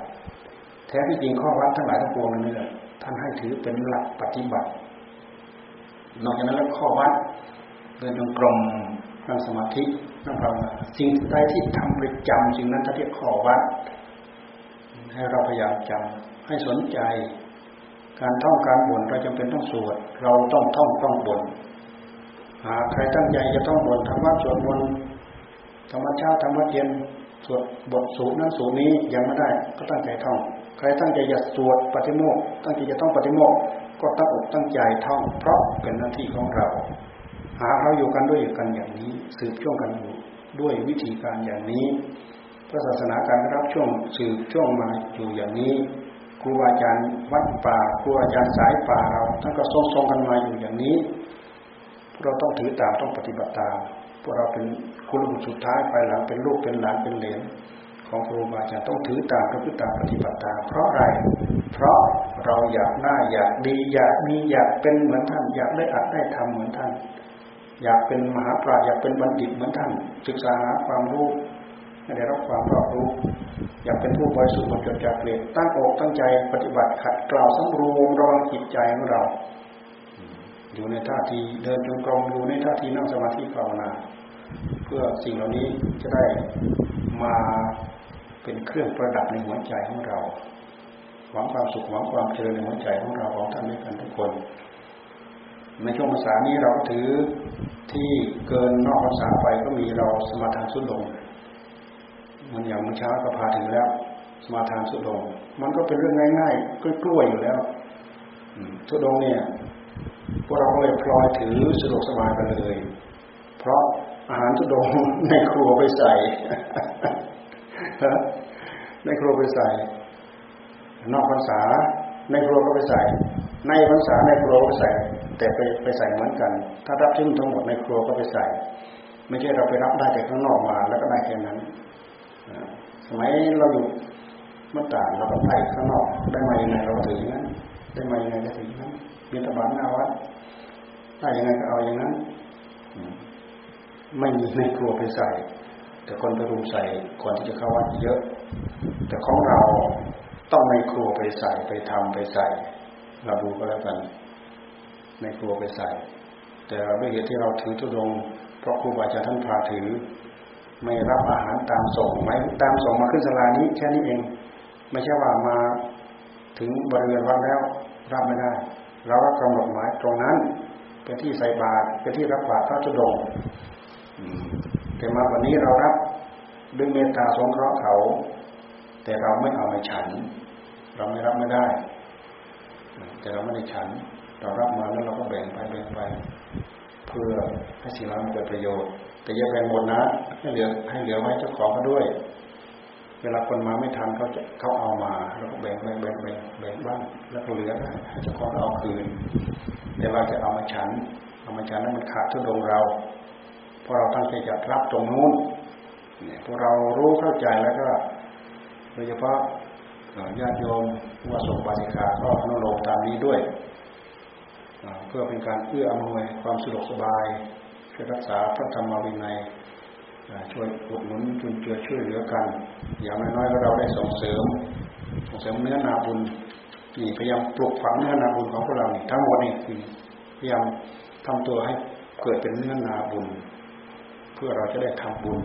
แท้ที่จริงข้อวัดทั้งหลายทั้งปวงนี่แหละท่านให้ถือเป็นหลักปฏิบัติ นอกจากนั้นแล้วข้อวัดเดินจงกรมนั่งสมาธิ นั่งภาวนาสิ่งใดที่ทำประจำสิ่งนั้นจะเรียกขอวัด ให้เราพยายามจำให้สนใจ การท่องการบ่นเราจำเป็นต้องสวด เราต้องท่องต้องบ่นหากใครตั้งใจจะต้องบ่นธรรมะสวดมนต์ธรรมชาติธรรมะเย็นสวดบทสูตรนั้นสูตรนี้ยังไม่ได้ ก็ตั้งใจท่อง ใครตั้งใจจะสวดปฏิโมกตั้งใจจะต้องปฏิโมกก็ตั้งอกตั้งใจท่อง เพราะเป็นหน้าที่ของเรา หาเราอยู่กันด้วยกันอย่างนี้ สืบช่วงกันอยู่ด้วยวิธีการอย่างนี้พระศาสนาการรับช่วงสืบช่วงมาอยู่อย่างนี้ครูอาจารย์วัดป่าครูอาจารย์สายป่าเราท่านก็ทรงๆกันมาอยู่อย่างนี้เราต้องถือตามต้องปฏิบัติตามพวกเราเป็นคุณบุตรสุดท้ายไปหลังเป็นลูกเป็นหลานเป็นเหลนของครูบาอาจารย์ต้องถือตามประพฤติตามปฏิบัติตามเพราะอะไร เพราะเราอยากหน้าอยากดีอยากมีอยากเป็นเหมือนท่าน อยากได้อัดได้ทำเหมือนท่าน อยากเป็นมหาปราชญ์อยากเป็นบัณฑิตเหมือนท่าน ศึกษาหาความรู้ได้รับความรอบรู้ อยากเป็นผู้บริสุทธิ์หมดจดจากเกลียดตั้งอกตั้งใจปฏิบัติขัดกล่าวสำรวมระวังจิตใจของเรา อยู่ในท่าทีเดินจงกรมอยู่ในท่าทีนั่งสมาธิภาวนา เพื่อสิ่งเหล่านี้จะได้มาเป็นเครื่องประดับในหัวใจของเราหวังความสุขหวังความเจริญในหัวใจของเราของท่านด้วยกันทุกคน ในช่วงภาษานี้เราถือที่เกินนอกภาษาไปก็มีเราสมาทานสุดลงมันอย่างเมื่อเช้าก็พาถึงแล้ว สมาทานสุดลง มันก็เป็นเรื่องง่ายๆกล้วยๆอยู่แล้วสุดลงเนี่ยพวกเราก็เลยพลอยถือสะดวกสบายไปเลย เพราะอาหารทุดงในครัวไปใส่ในครัวไปใส่ นอกพรรษาในครัวก็ไปใส่ ในพรรษาในครัวก็ใส่ แต่ไปไปใส่เหมือนกัน ถ้ารับชิ้นทั้งหมดในครัวก็ไปใส่ ไม่ใช่เราไปรับได้แต่ข้างนอกมาแล้วก็ได้แค่นั้นสมัยเราอยู่มันต่างเราก็ไปข้างนอกได้มายังไงเราถืออย่างนั้นได้มายังไงก็ถืออย่างนั้นมีตบานหน้าวัดถ้าอย่างไงก็เอาอย่างนั้นไม่มีในครัวไปใส่ แต่คนไปรุมใส่ก่อนที่จะเข้าวัดเยอะ แต่ของเราต้องในครัวไปใส่ไปทำไปใส่ เราดูก็แล้วกัน ในครัวไปใส่ แต่เราด้วยเหตุที่เราถือทุดง เพราะครูบาอาจารย์ท่านพาถือ ไม่รับอาหารตามส่งไม่ตามส่งมาขึ้นสลานี้แค่นี้เอง ไม่ใช่ว่ามาถึงบริเวณวัดแล้วรับไม่ได้ เราก็กำหนดหมายตรงนั้นเป็นที่ใส่บาตรเป็นที่รับบาตรพระจุดงแต่มาวันนี้เรารับด้วยเมตตาสงเคราะห์เขา แต่เราไม่เอาไปฉัน เราไม่รับไม่ได้ แต่เราไม่ได้ฉัน เรารับมาแล้วเราก็แบ่งไปแบ่งไป เพื่อให้สิ่งนั้นเกิดประโยชน์ แต่อย่าแบ่งหมดนะให้เหลือให้เหลือไว้เจ้าของเขาด้วย เวลาคนมาไม่ทันเขาจะเขาเอามาเราก็แบ่งแบ่งแบ่งแบ่งแบ่งบ้างแล้วก็เหลือให้เจ้าของเอาคืน แต่เราจะเอามาฉัน เอามาฉันนั้นมันขาดทุดงเราเพราะเราตั้งใจจะรับตรงนู้นเนี่ยพวกเรารู้เข้าใจแล้วก็โดยเฉพาะญาติโยมว่าสงบาติกาก็นุโลมตามนี้ด้วย เพื่อเป็นการเอื้ออำนวยความสะดวกสบายเพื่อรักษาพระธรรมวินัยช่วยอุดหนุนจุนเจือช่วยเหลือกัน อย่างน้อยๆเราได้ส่งเสริม ส่งเสริมเนื้อนาบุญนี่พยายามปลุกฝังเนื้อนาบุญของพวกเราทั้งหมดนี่คือพยายามทำตัวให้เกิดเป็นเนื้อนาบุญ เพื่อเราจะได้ทำบุญ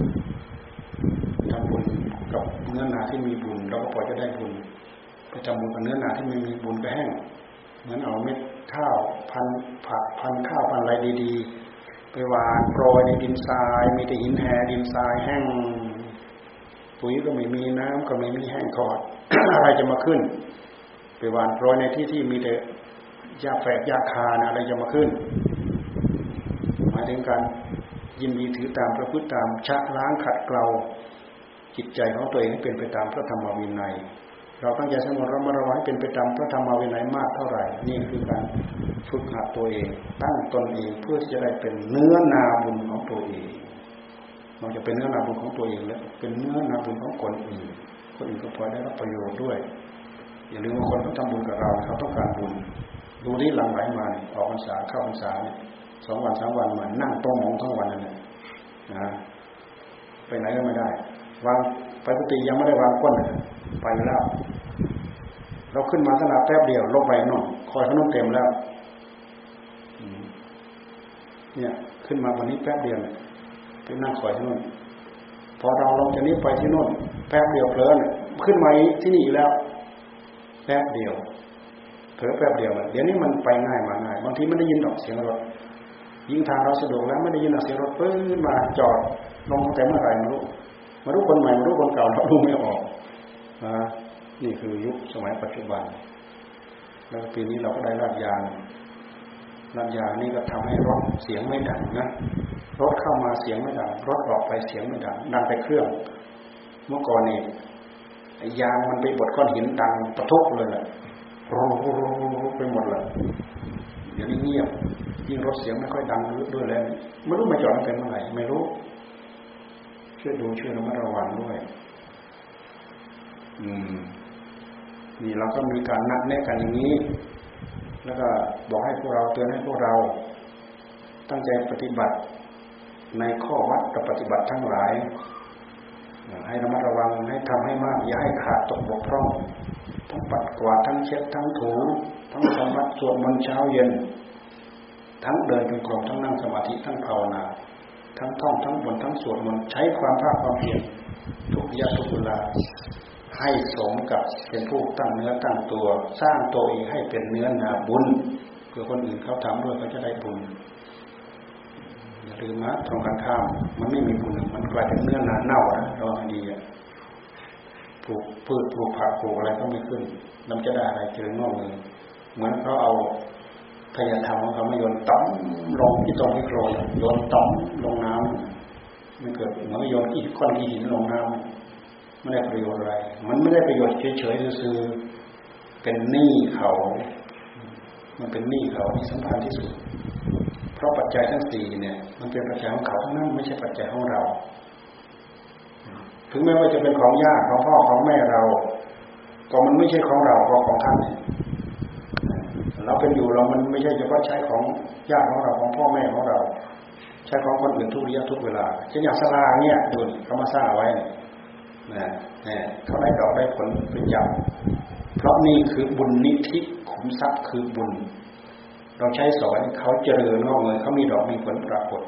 ทำบุญกับเนื้อนาที่มีบุญเราก็พอจะได้บุญไปทำบุญกับเนื้อนาที่ไม่มีบุญก็แห้งเหมือนเอาเม็ด ข้าวพันผักพันข้าวพันอะไรดีๆ ไปหวานโปรยในดินทราย มีแต่หินแห่ดินทรายแห้งปุ๋ยก็ไม่มีน้ำก็ไม่มีแห้งกอดอะไรจะมาขึ้น ไปหวานโปรยในที่ที่มีแต่หญ้าแฝกหญ้าคานะอะไรจะมาขึ้นหมายถึงการยินดีถือตามพระพุทธตามชะล้างขัดเกลาจิตใจของตัวเองให้เป็นไปตามพระธรรมวินัย เราตั้งใจสมรระมัดระวังเป็นไปตามพระธรรมวินัยมากเท่าไหร่ นี่คือการฝึกหัดตัวเอง ตั้งตนเองเพื่อที่จะได้เป็นเนื้อนาบุญของตัวเองมันจะเป็นเนื้อนาบุญของตัวเองแล้วเป็นเนื้อนาบุญของคนอื่นคนอื่นก็พอได้รับประโยชน์ด้วย อย่าลืมว่าคนเขาทำบุญกับเราเขาต้องการบุญดูที่หลังไหลมาออกพรรษาเข้าพรรษาเนี่ยสองวันสามวันมานั่งโต๊ะหมองทั้งวันนั่นแหละนะไปไหนก็ไม่ได้วาง กติยังไม่ได้วางก้นไปแล้ว เราขึ้นมาขนาดแป๊บเดียวลงไปนอกคอยขนมเต็มแล้วเนี่ยขึ้นมาวันนี้แป๊บเดียวไปนั่งคอยที่นู่นพอเราลงจากนี้ไปที่นู่นแป๊บเดียวเพลินขึ้นมาที่นี่แล้ว แป๊บเดียวเผลอแป๊บเดียวเดี๋ยวนี้มันไปง่ายมาง่ายบางทีไม่ได้ยินดอกเสียงรถยิ่งทางเราสะดวกแล้วไม่ได้ยินออกเสียงรถปื้นมาจอดลงแต่เมื่อไหร่ไม่รู้ มารู้คนใหม่มารู้คนเก่าเราดูไม่ออกนะนี่คือยุคสมัยปัจจุบัน แล้วปีนี้เราก็ได้รับยางรับยางนี่ก็ทำให้รถเสียงไม่ดังนะรถเข้ามาเสียงไม่ดังรถออกไปเสียงไม่ดังดังไปเครื่อง เมื่อก่อนนี่ยางมันไปบดก้อนหินดังตะทุกเลยแหละรูไปหมดเลยเดี๋ยวนี้เงียบยิ่งรถเสียงไม่ค่อยดังด้วยแล้วไม่รู้มาจอดเป็นเมื่อไหร่ไม่รู้ ช่วยดูช่วยระมัดระวังด้วย อืม นี่เราก็มีการนัดแนะกันอย่างนี้ แล้วก็บอกให้พวกเราเตือนให้พวกเรา ตั้งใจปฏิบัติ ในข้อวัดกับปฏิบัติทั้งหลาย ให้ระมัดระวังให้ทำให้มาก อย่าให้ขาดตกบกพร่อง ทั้งปัดกวาดทั้งเช็ดทั้งถูทั้งสมัดสวดมนต์เช้าเย็น ทั้งเดินจงกรมทั้งนั่งสมาธิทั้งภาวนา ทั้งท่องทั้งบนทั้งสวดมนต์ใช้ความภาคความเพียรทุกยาทุกเวลาให้สมกับเป็นผู้ตั้งเนื้อตั้งตัว สร้างตัวเองให้เป็นเนื้อนาบุญเพื่อคนอื่นเขาทำด้วยเขาจะได้บุญอย่าลืมนะตรงกันข้ามมันไม่มีบุญมันกลายเป็นเนื้อนาเน่านะราให้ดีอะปลูกพืชปลูกผักปลูกอะไรก็ไม่ขึ้นน้ำจะได้อะไรเจริญงอกเงยเหมือนเขาเอา พยาธรรมของเขาไม่โยนต่ำลงที่ตรงที่โคลนโยนต่ำลงน้ำมันเกิดเหมือนโยนที่ก้อนหินลงน้ำไม่ได้ประโยชน์อะไร มันไม่ได้ประโยชน์เฉยๆซื่อเป็นหนี้เขา มันเป็นหนี้เขาที่สำคัญที่สุด เพราะปัจจัยทั้งสี่เนี่ย มันเป็นปัจจัยของเขาทั้งนั้นไม่ใช่ปัจจัยของเรา ถึงแม้ว่าจะเป็นของญาติของพ่อของแม่เรา ก็มันไม่ใช่ของเราเพราะของท่าน เราเป็นอยู่เรามันไม่ใช่เฉพาะใช้ของญาติของเราของพ่อแม่ของเรา ใช้ของคนอื่นทุกระยะทุกเวลาเช่นอย่างสลาเนี่ยดูเขามาสร้างไว้นะเนี่ยเขาได้ดอกได้ผลเป็นอย่างเพราะนี่คือบุญนิธิขุมทรัพย์คือบุญ เราใช้สอนเขาเจริญงอกเงยเขามีดอกมีผลปรากฏ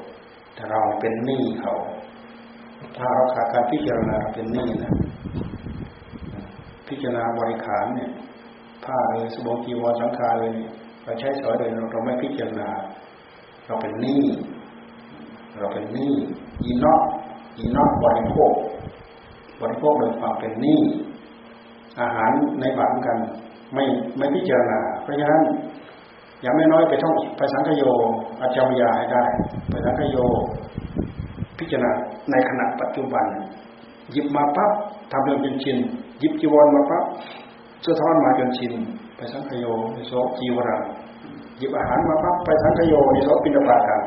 แต่เราเป็นหนี้เขา ถ้าเราขาดการพิจารณาเป็นหนี้นะพิจารณาบริขารเนี่ย ผ้าเลยสบงกีวรสังขาเลยเราใช้สอนเลยเราไม่พิจารณา เราเป็นหนี้เราเป็นหนี้ยีนอกยีนอกบริโภคบริโภคโดยความเป็นหนี้อาหารในบาตกัน ไม่ไม่พิจารณา เพราะฉะนั้นอย่างไม่น้อยไปท่องไปสังคโยอาจารยาให้ได้ไปสังคโย พิจารณาในขณะปัจจุบัน หยิบมาปั๊บทำเรื่องจนชินหยิบจีวรมาปั๊บ สื้อทอนมาจนชินไปสังคโยในโซจีวรังหยิบอาหารมาปั๊บไปสังคโยในโซปินปากัน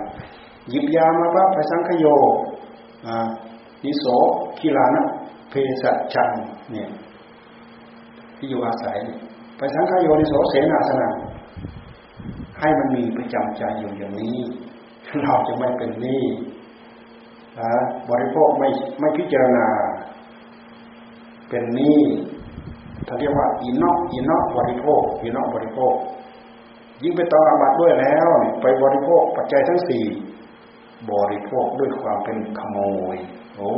หยิบยามาปั๊บไปสังคโยอ่านิโสกีลานะเพศจังเนี่ยที่อยู่อาศัย ไปสังขโยนิโสเสนาสนะให้มันมีประจำใจอยู่อย่างนี้ เราจะไม่เป็นหนี้บริโภคไม่ไม่พิจารณา เป็นหนี้ท่ รียกว่าอินอกอินอกบริโภคอินอกบริโภค ยิ่งไปต้องอาบัตด้วยแล้วไปบริโภคปัจจัยทั้งสี่บริโภคด้วยความเป็นขโมย โอ้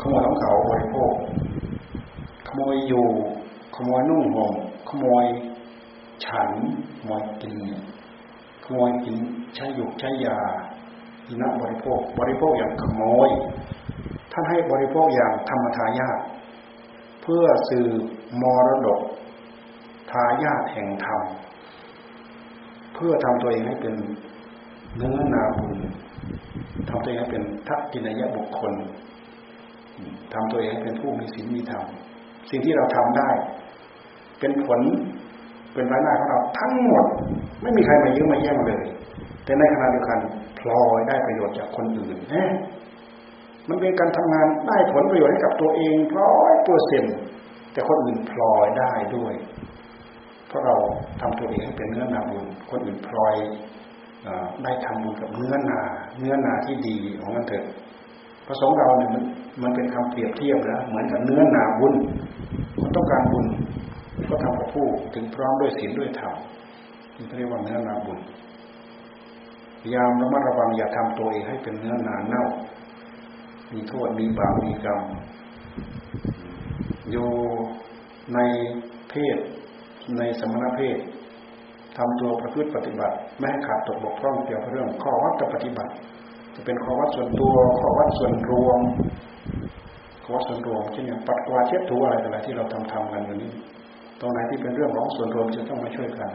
ขโมยของเขาบริโภค ขโมยอยู่ ขโมยนุ่งห่มขโมยฉันขโมยกินขโมยกินใช้หยุกใช้ยาอินะบริโภค บริโภคอย่างขโมย ท่านให้บริโภคอย่างธรรมทายาท พื่อสื่อมรดกทายาทแห่งธรรม เพื่อทำตัวเองให้เป็นเนื้อนาบุญทำตัวเองให้เป็นทักกินยะบุคคลทำตัวเองเป็นผู้มีศีลมีธรรมสิ่งที่เราทำได้ เป็นผลเป็นรายได้ของเราทั้งหมด ไม่มีใครมายืมมาแย่งเลย แต่ในขณะเดียวกันพลอยได้ประโยชน์จากคนอื่นน่ มันเป็นการทำงานได้ผลประโยชน์ให้กับตัวเองร้อยเปอร์เซ็นแต่คนอื่นพลอยได้ด้วย เพราะเราทำตัวเองให้เป็นเนื้อนาบุญคนอื่นพลอยได้ทำบุญกับเนื้อนาเนื้อนาที่ดีของมันเถิดประสงค์เราเนี่ยมันมันเป็นคำเปรียบเทียบนะเหมือนกับเนื้อนาบุญคนต้องการบุญก็ทำกับผู้ถึงพร้อมด้วยศีลด้วยธรรมนี่เรียกว่าเนื้อนาบุญยายามระมัดระวังอย่าทำตัวเองให้เป็นเนื้อหนาเน่า มีโทษมีบาปมีกรรมอยู่ในเพศในสมณเพศทำตัวประพฤติปฏิบัติ ไม่ให้ขาดตกบกพร่องเกี่ยวกับเรื่องข้อวัดปฏิบัติ จะเป็นข้อวัดส่วนตัวข้อวัดส่วนรวมข้อวัดส่วนรวมเช่นอย่างปัดกวาดเช็ดถูอะไรต่ออะไรที่เราทำทำกันอยู่นี้ ตรงไหนที่เป็นเรื่องของส่วนรวมจะต้องมาช่วยกัน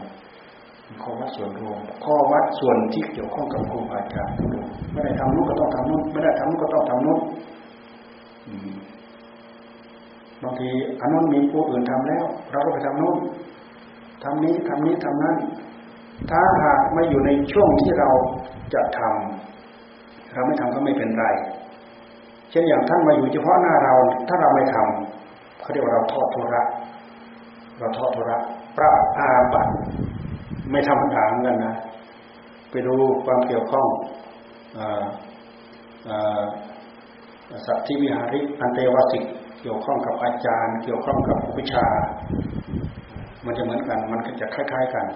ข้อวัดส่วนรวม ข้อวัดส่วนที่เกี่ยวข้องกับครูอาจารย์ทั้งหมดไม่ได้ทำนู้นก็ต้องทำนู้นไม่ได้ทำนู้นก็ต้องทำนู้นบางทีอันนู้นมีผู้อื่นทำแล้ว เราก็ไปทำนู้นทำนี้ทำนี้ทำนั้น ถ้าหากไม่อยู่ในช่วงที่เราจะทำเราไม่ทำก็ไม่เป็นไร เช่นอย่างท่านมาอยู่เฉพาะหน้าเรา ถ้าเราไม่ทำเขาเรียกว่าเราทอดทุระเราทอดทุระปราบอาบัต ไม่ทำถามกันนะ ไปดูความเกี่ยวข้องสัตว์ที่วิหาริกอันเตวสิกเกี่ยวข้องกับอาจารย์ เกี่ยวข้องกับอุปชา มันจะเหมือนกัน มันก็จะคล้าย ๆ กัน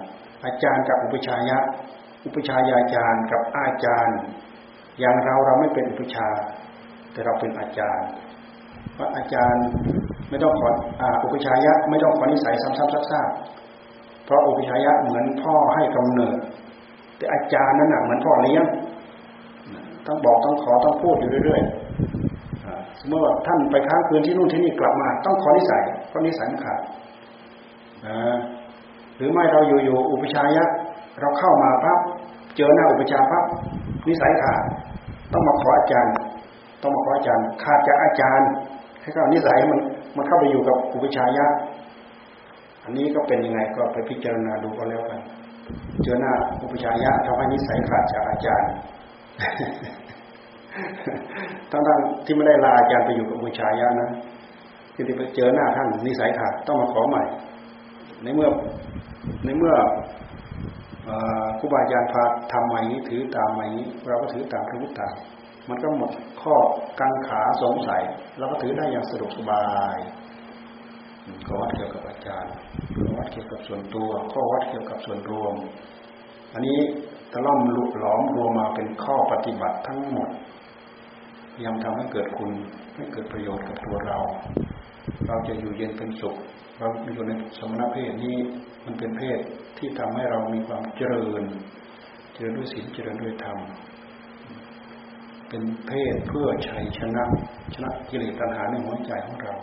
อาจารย์กับอุปชายะ อุปชายาจารย์กับอาจารย์ อย่างเราเราไม่เป็นอุปชา แต่เราเป็นอาจารย์ว่าอาจารย์ไม่ต้องขออุปชายะ ไม่ต้องขอนิสัยซ้ำๆซากๆ เพราะอุปชายะเหมือนพ่อให้กำเนิด แต่อาจารย์นั้นหนักเหมือนพ่อเลี้ยงต้องบอกต้องขอต้องพูดอยู่เรื่อยๆสมมติว่าท่านไปค้างคืนที่นู่นที่นี่กลับมา ต้องขอนิสัยเพราะนิสัยขาดหรือไม่เราอยู่ๆอุปชายะเราเข้ามาปั๊บเจอหน้าอุปชาปั๊บนิสัยขาดต้องมาขออาจารย์ ต้องมาขออาจารย์ขาดจากอาจารย์ให้เขานิสัยมันมันเข้าไปอยู่กับอุปชายะ อันนี้ก็เป็นยังไงก็ไปพิจารณาดูก็แล้วกันเจอหน้าอุปชายะทำให้นิสัยขาดจากอาจารย์ทั้งๆที่ไม่ได้ลาอาจารย์ไปอยู่กับอุปชายะนะที่ไปเจอหน้าท่านนิสัยขาดต้องมาขอใหม่ ในเมื่อในเมื่อครูบาอาจารย์พาทำใหม่นี้ถือตามใหม่นี้เราก็ถือตามพระพุทธตามันก็หมดข้อกังขาสงสัยเราก็ถือได้อย่างสะดวกสบาย ข้อวัดเกี่ยวกับอาจารย์ข้อวัดเกี่ยวกับส่วนตัวข้อวัดเกี่ยวกับส่วนรวม อันนี้ตะล่อมลุหลอมรวมมาเป็นข้อปฏิบัติทั้งหมดยังทำให้เกิดคุณให้เกิดประโยชน์กับตัวเรา เราจะอยู่เย็นเป็นสุข เราอยู่ในสมณเพศนี้มันเป็นเพศที่ทำให้เรามีความเจริญ เจริญด้วยศีลเจริญด้วยธรรมเป็นเพศเพื่อชัยชนะ ชนะกิเลสตัณหาในหัวใจของเรา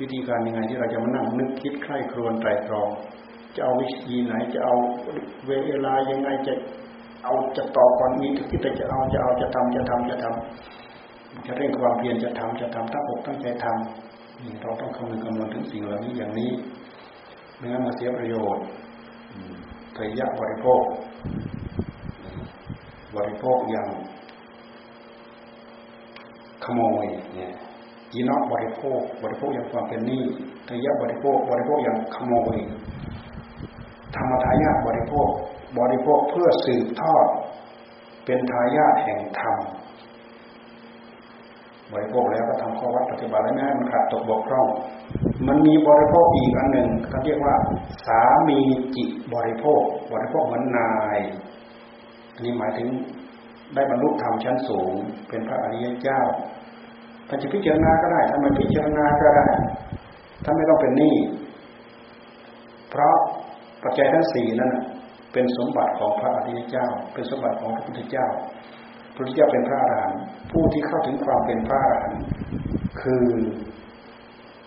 วิธีการยังไงที่เราจะมานั่งนึกคิดใคร่ครวญไตรตรอง จะเอาวิธีไหนจะเอาเวลายังไงจะเอาจะต่อก่อนนี้คิดแต่จะเอาจะเอาจะทำจะทำจะทำจะเร่งความเพียรจะทำจะทำตั้งอกตั้งใจทำนี่เราต้องคำนึงคำนวณถึงสิ่งเหล่านี้อย่างนี้ไม่งั้นมาเสียประโยชน์ทยะบริโภค บริโภคอย่างขโมยเนี่ย ยีนอกบริโภค บริโภคอย่างความเป็นหนี้ทยะบริโภค บริโภคอย่างขโมยธรรมทายาทบริโภค บริโภคเพื่อสืบทอด เป็นทายาทแห่งธรรมบริโภคแล้วก็ทำข้อวัดปฏิบัติแล้วนะมันขาดตกบกพร่อง มันมีบริโภคอีกอันหนึ่งเขาเรียกว่า สามีจิบริโภค บริโภคเหมือนนายอันนี้หมายถึงได้บรรลุธรรมชั้นสูง เป็นพระอริยเจ้าานจะพิจารณาก็ได้ท่าไม่พิจารณาก็ได้ท่านไม่ต้องเป็นหนี้เพราะปัจจัยทั้งสี่นั้นเป็นสมบัติของพระอริยเจ้า เป็นสมบัติของพระพุทธเจ้าพระพุทธเจ้าเป็นพระอรหันต์ผู้ที่เข้าถึงความเป็นพระอรหันต์คือ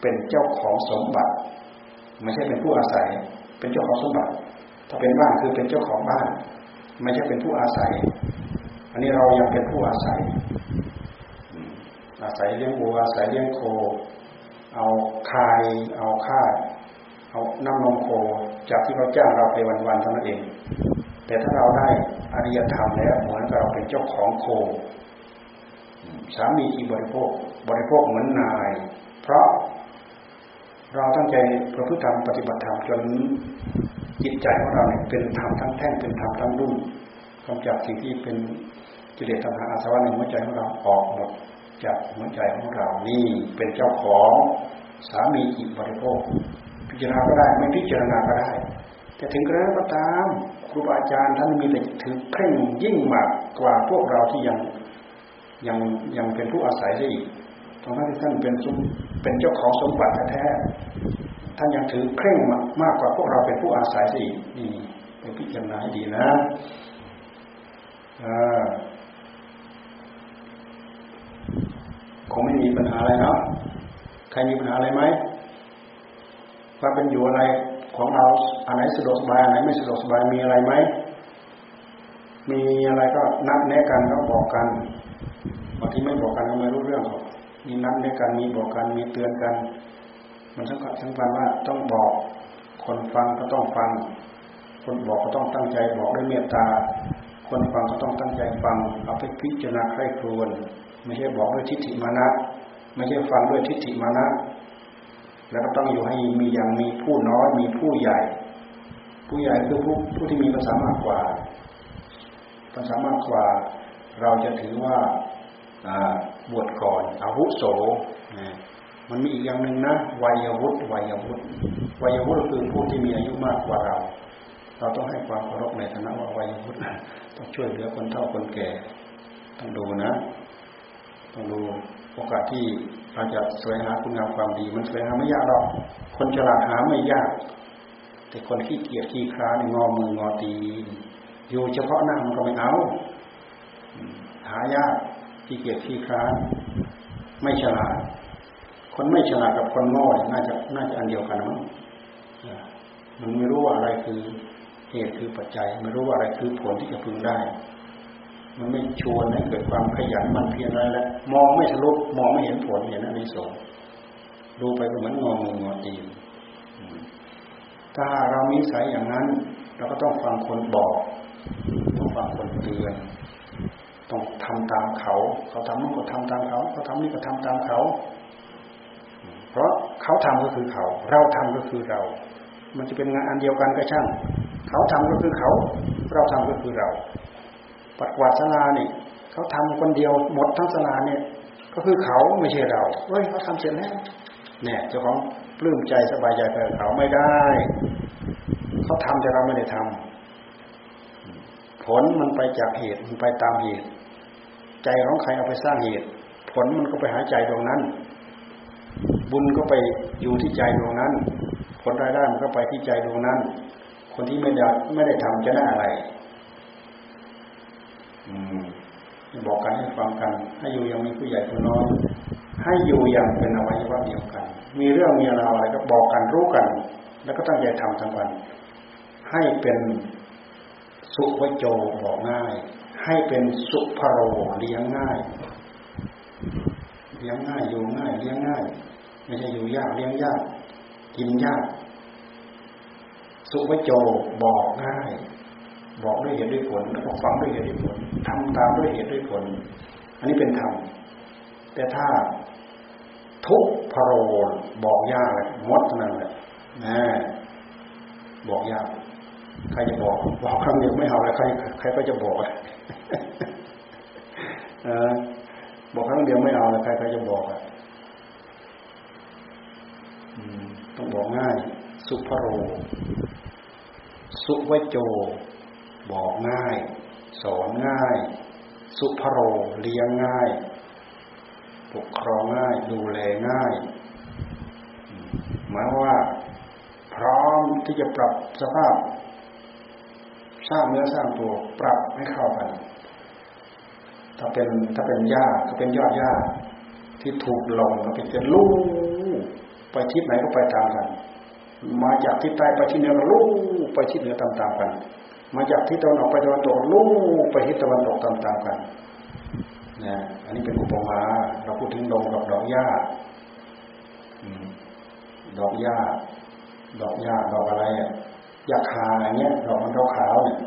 เป็นเจ้าของสมบัติ ไม่ใช่เป็นผู้อาศัย เป็นเจ้าของสมบัติ ถ้าเป็นบ้านคือเป็นเจ้าของบ้าน ไม่ใช่เป็นผู้อาศัย อันนี้เรายังเป็นผู้อาศัย อาศัยเลี้ยงวัวอาศัยเลี้ยงโค เอาคายเอาข้าเอาน้ำนมโคจากที่เขาจ้างเราไปวันๆเท่านั้นเอง แต่ถ้าเราได้อริยธรรมแล้วเหมือนกับเราเป็นเจ้าของโค สามีที่บริโภคบริโภคเหมือนนาย เพราะเราตั้งใจประพฤติธรรมปฏิบัติธรรมจนจิตใจของเราเนี่ยเป็นธรรมทั้งแท่งเป็นธรรมทั้งรุ่นกำจัดสิ่งที่เป็นกิเลสตัณหาอาสวะในหัวใจของเราออกหมด จากหัวใจของเรานี่เป็นเจ้าของสามีจิตบริโภค พิจารณาก็ได้ไม่พิจารณาก็ได้ แต่ถึงกระนั้นก็ตามครูบาอาจารย์ท่านมีแต่ถือเคร่งยิ่งมากกว่าพวกเราที่ยังยังยังเป็นผู้อาศัยได้อีกตรงนั้นท่านเป็นเป็นเจ้าของสมบัติแท้ท่านยังถือเคร่งมากมากกว่าพวกเราเป็นผู้อาศัยสินี่ไปพิจารณาให้ดีนะ คงไม่มีปัญหาอะไรเนาะใครมีปัญหาอะไรไหมควาเป็นอยู่อะไรของเราอันไหนสะดวกสบายอันไหนไม่สะดวกสบายมีอะไรไหมมีอะไรก็นัดแนะกันก็บอกกันบางทีไม่บอกกันก็ไม่รู้เรื่องหรอกมีนัดแนะกันมีบอกกันมีเตือนกัน มันสำคัญสำคัญว่าต้องบอก คนฟังก็ต้องฟัง คนบอกก็ต้องตั้งใจบอกด้วยเมตตา คนฟังก็ต้องตั้งใจฟังเอาไปพิจารณาใคร่ครวญ ไม่ใช่บอกด้วยทิฏฐิมานะไม่ใช่ฟังด้วยทิฏฐิมานะแล้วก็ต้องอยู่ให้มีอย่างมีผู้น้อยมีผู้ใหญ่ ผู้ใหญ่คือผู้ผู้ที่มีภาษามากกว่าภาษามากกว่า เราจะถือว่าบวชก่อนอาวุโสมันมีอีกอย่างหนึ่งนะวัยวุฒิวัยวุฒิวัยวุฒิคือผู้ที่มีอายุมากกว่าเรา เราต้องให้ความเคารพในฐานะว่าวัยวุฒิต้องช่วยเหลือคนเฒ่าคนแก่ ต้องดูนะ ดูโอกาสที่เราจะสวยหาคุณงามความดี มันสวยหาไม่ยากหรอก คนฉลาดหาไม่ยาก แต่คนขี้เกียจขี้คร้านงอมืองอตีอยู่เฉพาะหน้ามันก็ไม่เอาหายากขี้เกียจขี้คร้านไม่ฉลาด คนไม่ฉลาดกับคนโง่น่าจะน่าจะอันเดียวกันมั้งมันไม่รู้ว่าอะไรคือเหตุคือปัจจัย ไม่รู้ว่าอะไรคือผลที่จะพึงได้ มันไม่ชวนให้เกิดความขยันมันเพียรอะไรแล้วมองไม่ทะลุมองไม่เห็นผลเห็นอันนี้สงดูไปก็เหมือนงอมืองอตีนถ้าเรามีสายอย่างนั้น เราก็ต้องฟังคนบอกต้องฟังคนเตือนต้องทำตามเขา เขาทำนั่นก็ทำตามเขา เขาทำนี่ก็ทำตามเขา เพราะเขาทำก็คือเขา เราทำก็คือเรา มันจะเป็นงานอันเดียวกันก็ช่าง เขาทำก็คือเขา เราทำก็คือเรา ปัดกวาดสลาเนี่ยเขาทำคนเดียวหมดทั้งสลาเนี่ย ก็คือเขาไม่ใช่เราเฮ้ยเขาทำเสร็จแล้วเนี่ยเจ้าของปลื้มใจสบายใจไปเขาไม่ได้ เขาทำแต่เราไม่ได้ทำผลมันไปจากเหตุมันไปตามเหตุ ใจของใครเอาไปสร้างเหตุ ผลมันก็ไปหาใจตรงนั้น บุญก็ไปอยู่ที่ใจตรงนั้น ผลรายได้มันก็ไปที่ใจตรงนั้น คนที่ไม่ได้ไม่ได้ทำจะได้อะไร บอกกันให้ฟังกัน ให้อยู่ยังมีผู้ใหญ่ผู้น้อยให้อยู่อย่างเป็นอวัยวะเดียวกัน มีเรื่องมีราวอะไรก็บอกกันรู้กัน แล้วก็ตั้งใจทำทั้งวัน ให้เป็นสุวโจบอกง่าย ให้เป็นสุภโรเลี้ยงง่าย เลี้ยงง่ายอยู่ง่ายเลี้ยงง่าย ไม่ใช่อยู่ยากเลี้ยงยากกินยาก สุวโจบอกง่าย บอกด้วยเหตุด้วยผลแล้วก็ฟังด้วยเหตุด้วยผล ทำตามด้วยเหตุด้วยผล อันนี้เป็นธรรมแต่ถ้าทุกพโรบอกยากเลยมดนั่นแหละนะบอกยากใครจะบอก บอกครั้งเดียวไม่เอาเลยใครใครก็จะบอกอบอกครั้งเดียวไม่เอาเลยใครก็จะบอกอะต้องบอกง่าย สุภโร สุวโจ บอกง่าย สอนง่าย สุภโรเลี้ยงง่าย ปกครองง่าย ดูแลง่ายหมายว่า พร้อมที่จะปรับสภาพ สร้างเนื้อสร้างตัวปรับให้เข้ากันถ้าเป็นถ้าเป็นหญ้าถ้าเป็นยอดหญ้าที่ถูกลงก็เป็นจะลู่ไปทิศไหนก็ไปตามกัน มาจากทิศใต้ไปทิศเหนือลู่ไปทิศเหนือตามๆกัน มาจากทิศตะวันออกไปตะวันตกลู่ไปทิศตะวันตกตามๆกันนะอันนี้เป็นอุปมาเราพูดถึงดงกับดอกหญ้าดอกหญ้า ดอกหญ้าดอกอะไรอะยาคาอะไรเงี้ยดอกมันขาวๆเนี่ย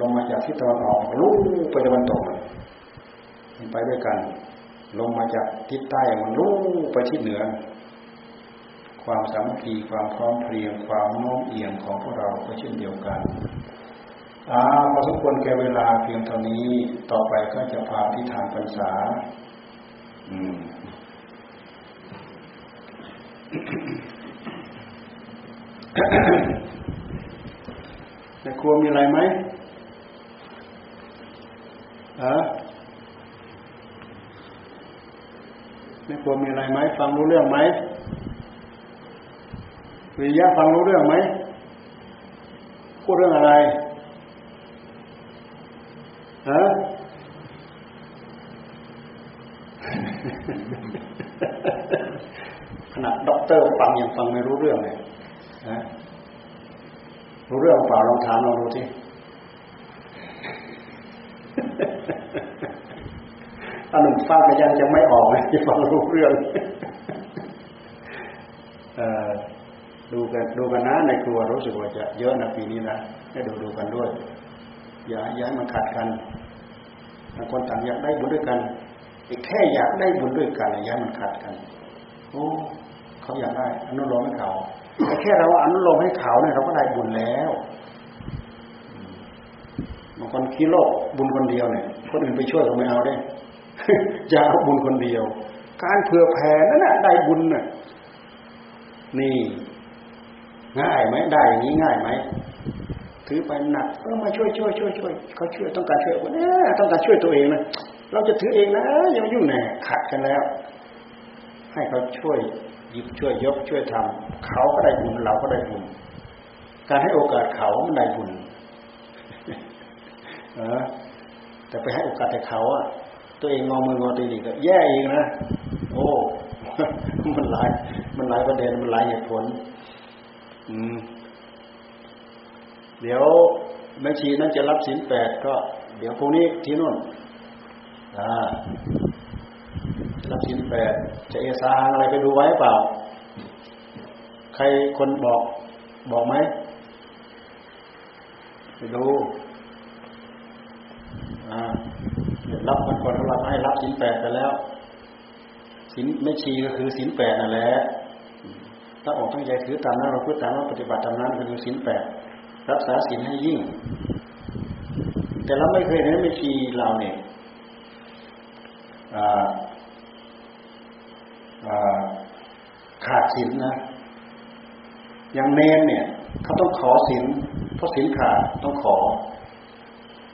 ลงมาจากทิศตะวันออกลู่ไปตะวันตกมันไปด้วยกัน ลงมาจากทิศใต้มันลู่ไปทิศเหนือ ความสามัคคีความพร้อมเพรียงความโน้มเอียงของพวกเราก็เช่นเดียวกัน อาพอสมควรแก่เวลาเพียงเท่านี้ต่อไปก็จะพาที่ฐานพรรษาอืมครัวมีอะไรไหมฮะในครัวมีอะไรไหมฟังรู้เรื่องไหมวิริยะฟังรู้เรื่องไหมพูดเรื่องอะไร ฮะขนาดด็อกเตอร์ฟังยังฟังไม่รู้เรื่องเลยนะรู้เรื่องเปล่าลองถามลองดูที่อันหนึ่งฟังไปยังจะไม่ออกเลยฟังรู้เรื่องดูกันดูกันนะในครัวรู้สึกว่าจะเยอะนะปีนี้นะให้ดูดูกันด้วย อย่าอย่ามันขัดกันต่างคนต่างอยากได้บุญด้วยกันแค่อยากได้บุญด้วยกันอย่ามันขัดกัน โอ้เขาอยากได้อนุโลมให้เขาแต่แค่เราอนุโลมให้เขาเนี่ยเราก็ได้บุญแล้วบางคนคิดโลกบุญคนเดียวเนี่ยคนอื่นไปช่วยเขาไม่เอาได้จะเอาบุญคนเดียว การเผื่อแผ่นั่นแหละได้บุญน่ะนี่ ง่ายไหมได้อย่างนี้ง่ายไหม ถือไปหนักเออมาช่วยช่วยช่วยช่วยเขาช่วยต้องการช่วยวันนี้ต้องการช่วยตัวเองนะเราจะถือเองนะย่ามายุ่งแน่ขัดกันแล้ว ให้เขาช่วยหยิบช่วยยกช่วยทำเขาก็ได้บุญเราก็ได้บุญการให้โอกาสเขามันได้บุญแต่ไปให้โอกาสแต่เขาอะตัวเองงอมืองอตีนีก็แย่เองนะโอ้มันหลายมันหลายประเด็นมันหลายเหตุผล อืม เดี๋ยวแม่ชีนั้นจะรับสินแปดก็ เดี๋ยวพรุ่งนี้ที่นู่นรับสินแปดจะเอซาอะไรไปดูไว้เปล่า ใครคนบอกบอกไหมไปดูรับมันคนเราให้รับสินแปดไปแล้วสินไม่ชีก็คือสินแปดนั่นแหละถ้าออกตั้งใจถือตามนั้นเราพูดตามนั้นปฏิบัติตามนั้นคือสินแปด รักษาสินให้ยิ่ง แต่เราไม่เคยเห็นไม่ชีเราเนี่ยขาดสินนะ อย่างเนนเนี่ย เขาต้องขอสินเพราะสินขาดต้องขอ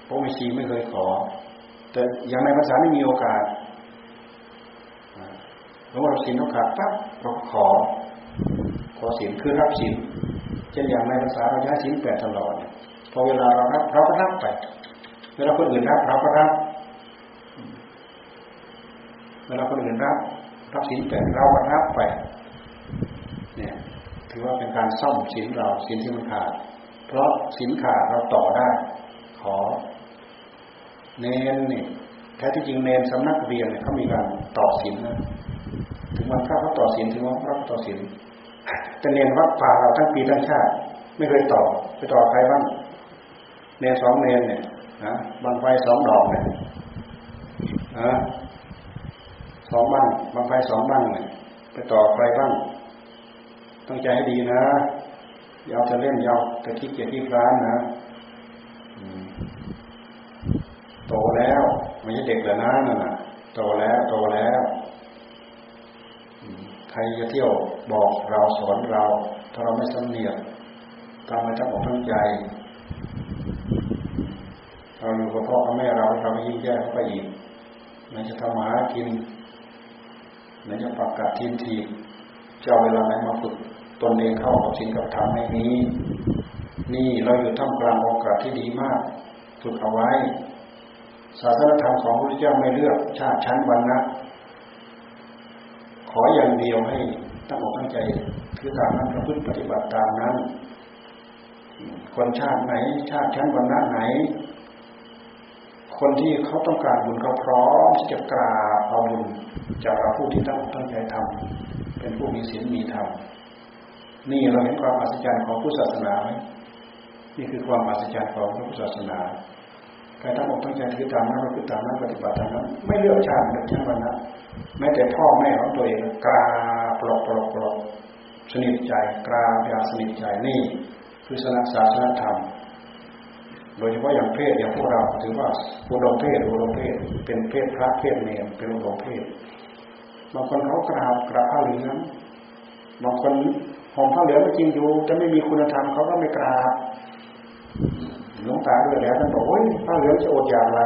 เพราะไม่ชีไม่เคยขอ แต่อย่างในภาษาไม่มีโอกาสเมื่อเราสินโอกาสปั๊บเราขอ ขอสินคือรับสิน ช่นอย่างในภาษาเราใช้สินแปดตลอดพอเวลาเรารับเราก็รับไปเวลาคนอื่นรับเราก็รับเวลาคนอื่นรับรับสินแปดเราก็รับไป เนี่ย ถือว่าเป็นการซ่อมสินเราสินที่มันขาด เพราะสินขาดเราต่อได้ ขอ เน้นนี่แท้ที่จริงเน้นสำนักเรียนเนี่ยเขามีการต่อศีลนะถึงวันพระเขาต่อศีลถึงวันพระต่อศีล แต่เนนวัดป่าเราทั้งปีทั้งชาติ ไม่เคยต่อไปต่อใครบ้างเนนสองเนนเนี่ยนะบางไฟสองดอกเนี่ยนะสองบ้างบางไฟสองบ้างเนี่ยไปต่อใครบ้างต้องใจให้ดีนะยาวจะเล่นยาวจะคิดเกียรติร้านนะโตแล้วไม่ใช่เด็กแล้วนะนั่นนะโตแล้วโตแล้ว รจะเที่ยวบอกเราสอนเรา ถ้าเราไม่สำเนียกทำให้ทั้งอกทั้งใจ เราอยู่กับพ่อกับแม่เราเราไม่ยิ่งแย่เข้าไปอีกไหนจะทำหากินไหนจะประกาศทีนทีจะเอาเวลาไหนมาฝึกตนเองเข้ากับสิ่งกับธรรมให้นี้ นี่เราอยู่ท่ามกลางโอกาสที่ดีมากฝึกเอาไว้ศาสนธรรมของพระพุทธเจ้าไม่เลือกชาติชั้นวรรณะ ออย่างเดียวให้ตั้งอกตั้งใจคือตามนั้นประพฤติปฏิบัติตามนั้น คนชาติไหน ชาติชั้นวรรณะไหน คนที่เขาต้องการบุญเขาพร้อมที่จะกราบเอาบุญจากผู้ที่ตั้งอกตั้งใจทำเป็นผู้มีศีลมีธรรมนี่เราเห็นความอัศจรรย์ของพุทธศาสนาไหมนี่คือความอัศจรรย์ของพุทธศาสนา ใครทั้งหมดตั้งใจถือตามนั้นปฏิบัติตามนั้นปฏิบัติตามนั้น ไม่เลือกชาติเลือกชาติวันนะแม้แต่พ่อแม่ของตัวเองกราปลอกปลอกปลอกสนิทใจกราพยาสนิทใจนี่คือศาสนาธรรมโดยเฉพาะอย่างเพศอย่างพวกเราถือว่าอุดมเพศอุดมเพศเป็นเพศพระเพศเนรเป็นอุดมเพศบางคนเขากราบกราบผ้าเหลืองบางคนห่มผ้าเหลืองก็จริงอยู่แต่ไม่มีคุณธรรมเขาก็ไม่กราบ หลวงตาด้วยแล้วท่านบอกโอ้ยผ้าเหลืองจะอดอย่างไร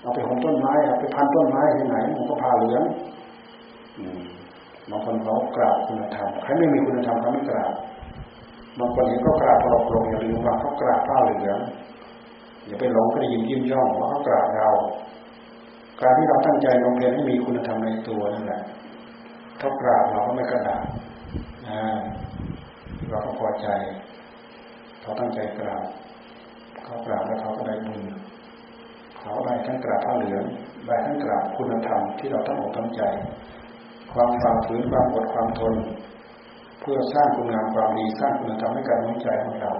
เอาไปห่มต้นไม้เอาไปพันต้นไม้ที่ไหนมันก็ผ้าเหลืองบางคนเขากราบคุณธรรมใครไม่มีคุณธรรมเขาไม่กราบบางคนเห็นก็กราบปลอกลงอย่าลืมว่าเขากราบผ้าเหลืองอย่าไปหลงก็ได้ยินยิ้มย่องว่าเขากราบเรา การที่เราตั้งใจลงเรียนให้มีคุณธรรมในตัวนั่นแหละเขากราบเราก็ไม่กระดาษเราก็พอใจเขาตั้งใจกราบ เขากราบแล้วเขาก็ได้บุญเขาได้ทั้งกราบผ้าเหลืองได้ทั้งกราบคุณธรรมที่เราตั้งอกตั้งใจ ความฝ่าฝืนความอดความทน เพื่อสร้างคุณงามความดีสร้างคุณธรรมให้กับหัวใจของเรา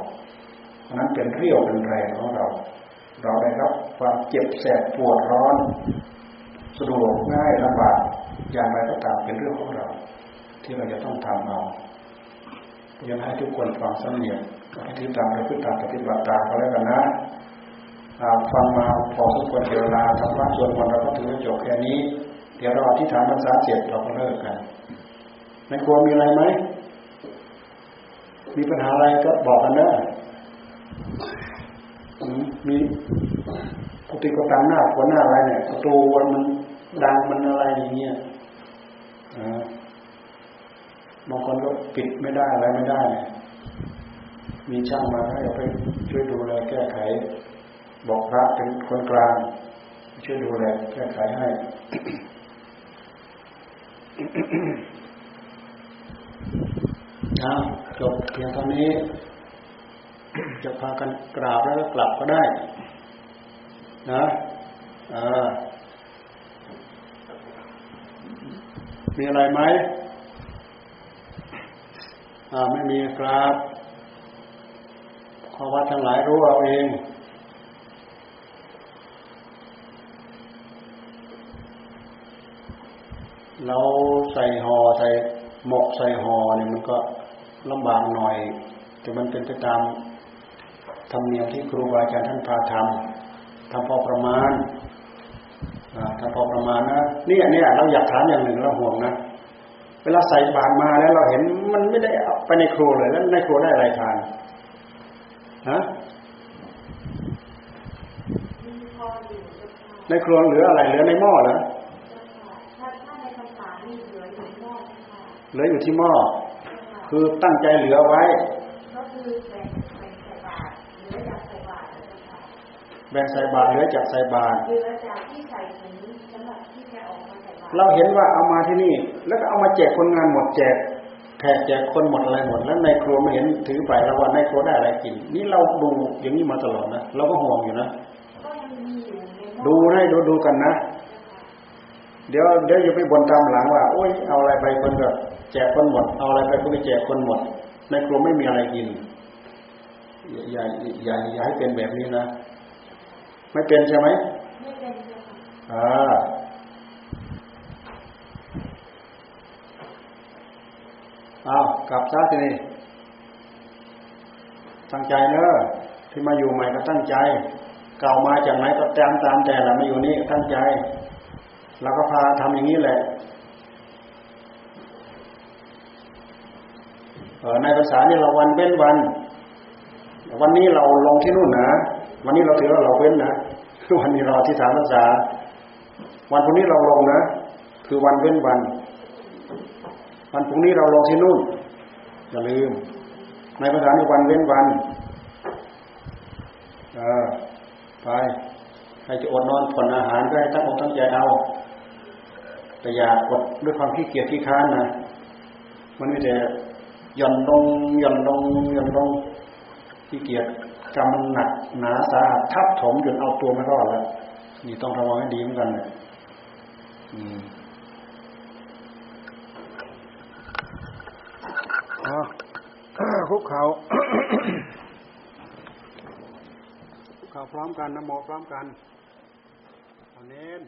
เพราะนั้นเป็นเรี่ยวเป็นแรงของเรา เราได้รับความเจ็บแสบปวดร้อนสะดวกง่ายลำบากอย่างไรก็ตามเป็นเรื่องของเรา ที่เราจะต้องทำเอาอยากให้ทุกคนฟังสำเนียง ให้ถือตามไปพึ่งตามปฏิบัติตามเขาแล้วกันนะฟังมาพอสมควรเวลาทำว่าส่วนวันเราก็ถือจบแค่นี้ เดี๋ยวเราอธิษฐานภาษาเจ็ดเราก็เลิกกันในครัวมีอะไรไหม มีปัญหาอะไรก็บอกกันนะมีปกติก็ตังหน้าหัวหน้าอะไรเนี่ยประตูมันดังมันอะไรอย่างเงี้ยบางคนก็ปิดไม่ได้อะไรไม่ได้ มีช่างมาให้เราไปช่วยดูแลแก้ไข บอกพระเป็นคนกลาง ช่วยดูแลแก้ไขให้จบเพียงเท่านี้ จะพากันกราบแล้วก็กลับก็ได้ นะอ่ามีอะไรไหมอ่าไม่มีครับ ขอวัดทั้งหลายรู้เอาเอง เราใส่หอ่อใส่หมกใส่ห่อเนี่ยมันก็ลำบากหน่อย แต่มันเป็นไปตามธรรมเนียมที่ครูบาอาจารย์ท่านพาทำทำพอประมาณทำพอประมาณนะนี่เนี่ยเราอยากถามอย่างหนึ่งเราห่วงนะเวลาใส่บาตรมาแล้วเราเห็นมันไม่ได้เอาไปในครัวเลยแล้วในครัวได้อะไรทาน ฮะในครัวเหลืออะไรเหลือในหม้อเหรอเหลืออยู่ที่หม้อ คือตั้งใจเหลือไว้แบ่งใส่บาตรเหลือจากใส่บาตรเราเห็นว่าเอามาที่นี่ แล้วก็เอามาแจกคนงานหมดแจก แขกแจกคนหมดอะไรหมดแล้วในครัวไม่เห็นถือไปแล้วว่าในครัวได้อะไรกิน นี่เราดูอย่างนี้มาตลอดนะเราก็ห่วงอยู่นะดูให้ดูดูกันนะเดี๋ยวเดี๋ยวอย่าไปบ่นตามหลังว่าโอ้ยเอาอะไรไปคนก็แจกคนหมด เอาอะไรไปคนก็แจกคนหมด ในครัวไม่มีอะไรกินอย่าอย่าอย่าให้เป็นแบบนี้นะไม่เป็นใช่ไหมไม่เป็นอ่าเอากลับซะทีนี้ตั้งใจเนอะที่มาอยู่ใหม่ก็ตั้งใจ เก่ามาจากไหนก็ตามตามแต่ละมาอยู่นี่ตั้งใจเราก็พาทำอย่างนี้แหละในภาษาเนี่ยเราวันเว้นวัน วันนี้เราลงที่นู่นนะวันนี้เราถือว่าเราเว้นนะวันนี้เราที่ฐานภาษา วันพรุ่งนี้เราลงนะ คือวันเว้นวัน วันพรุ่งนี้เราลงที่นู่นอย่าลืม ในภาษานี่วันเว้นวันเออไปใครจะอดนอนผ่อนอาหารก็ให้ตั้งอกตั้งใจเอา แต่อย่ากดด้วยความขี้เกียจขี้ค้านนะมันไม่แต่ย่อนลงย่อนลงย่อนลงขี้เกียจกำมันหนักหนาสาหัสทับถมจนเอาตัวไม่รอดแล้วนี่ต้องระวังให้ดีเหมือนกันเนี่ย คุกเขาคุกเขาพร้อมกันนะโมพร้อมกันเอาเน้น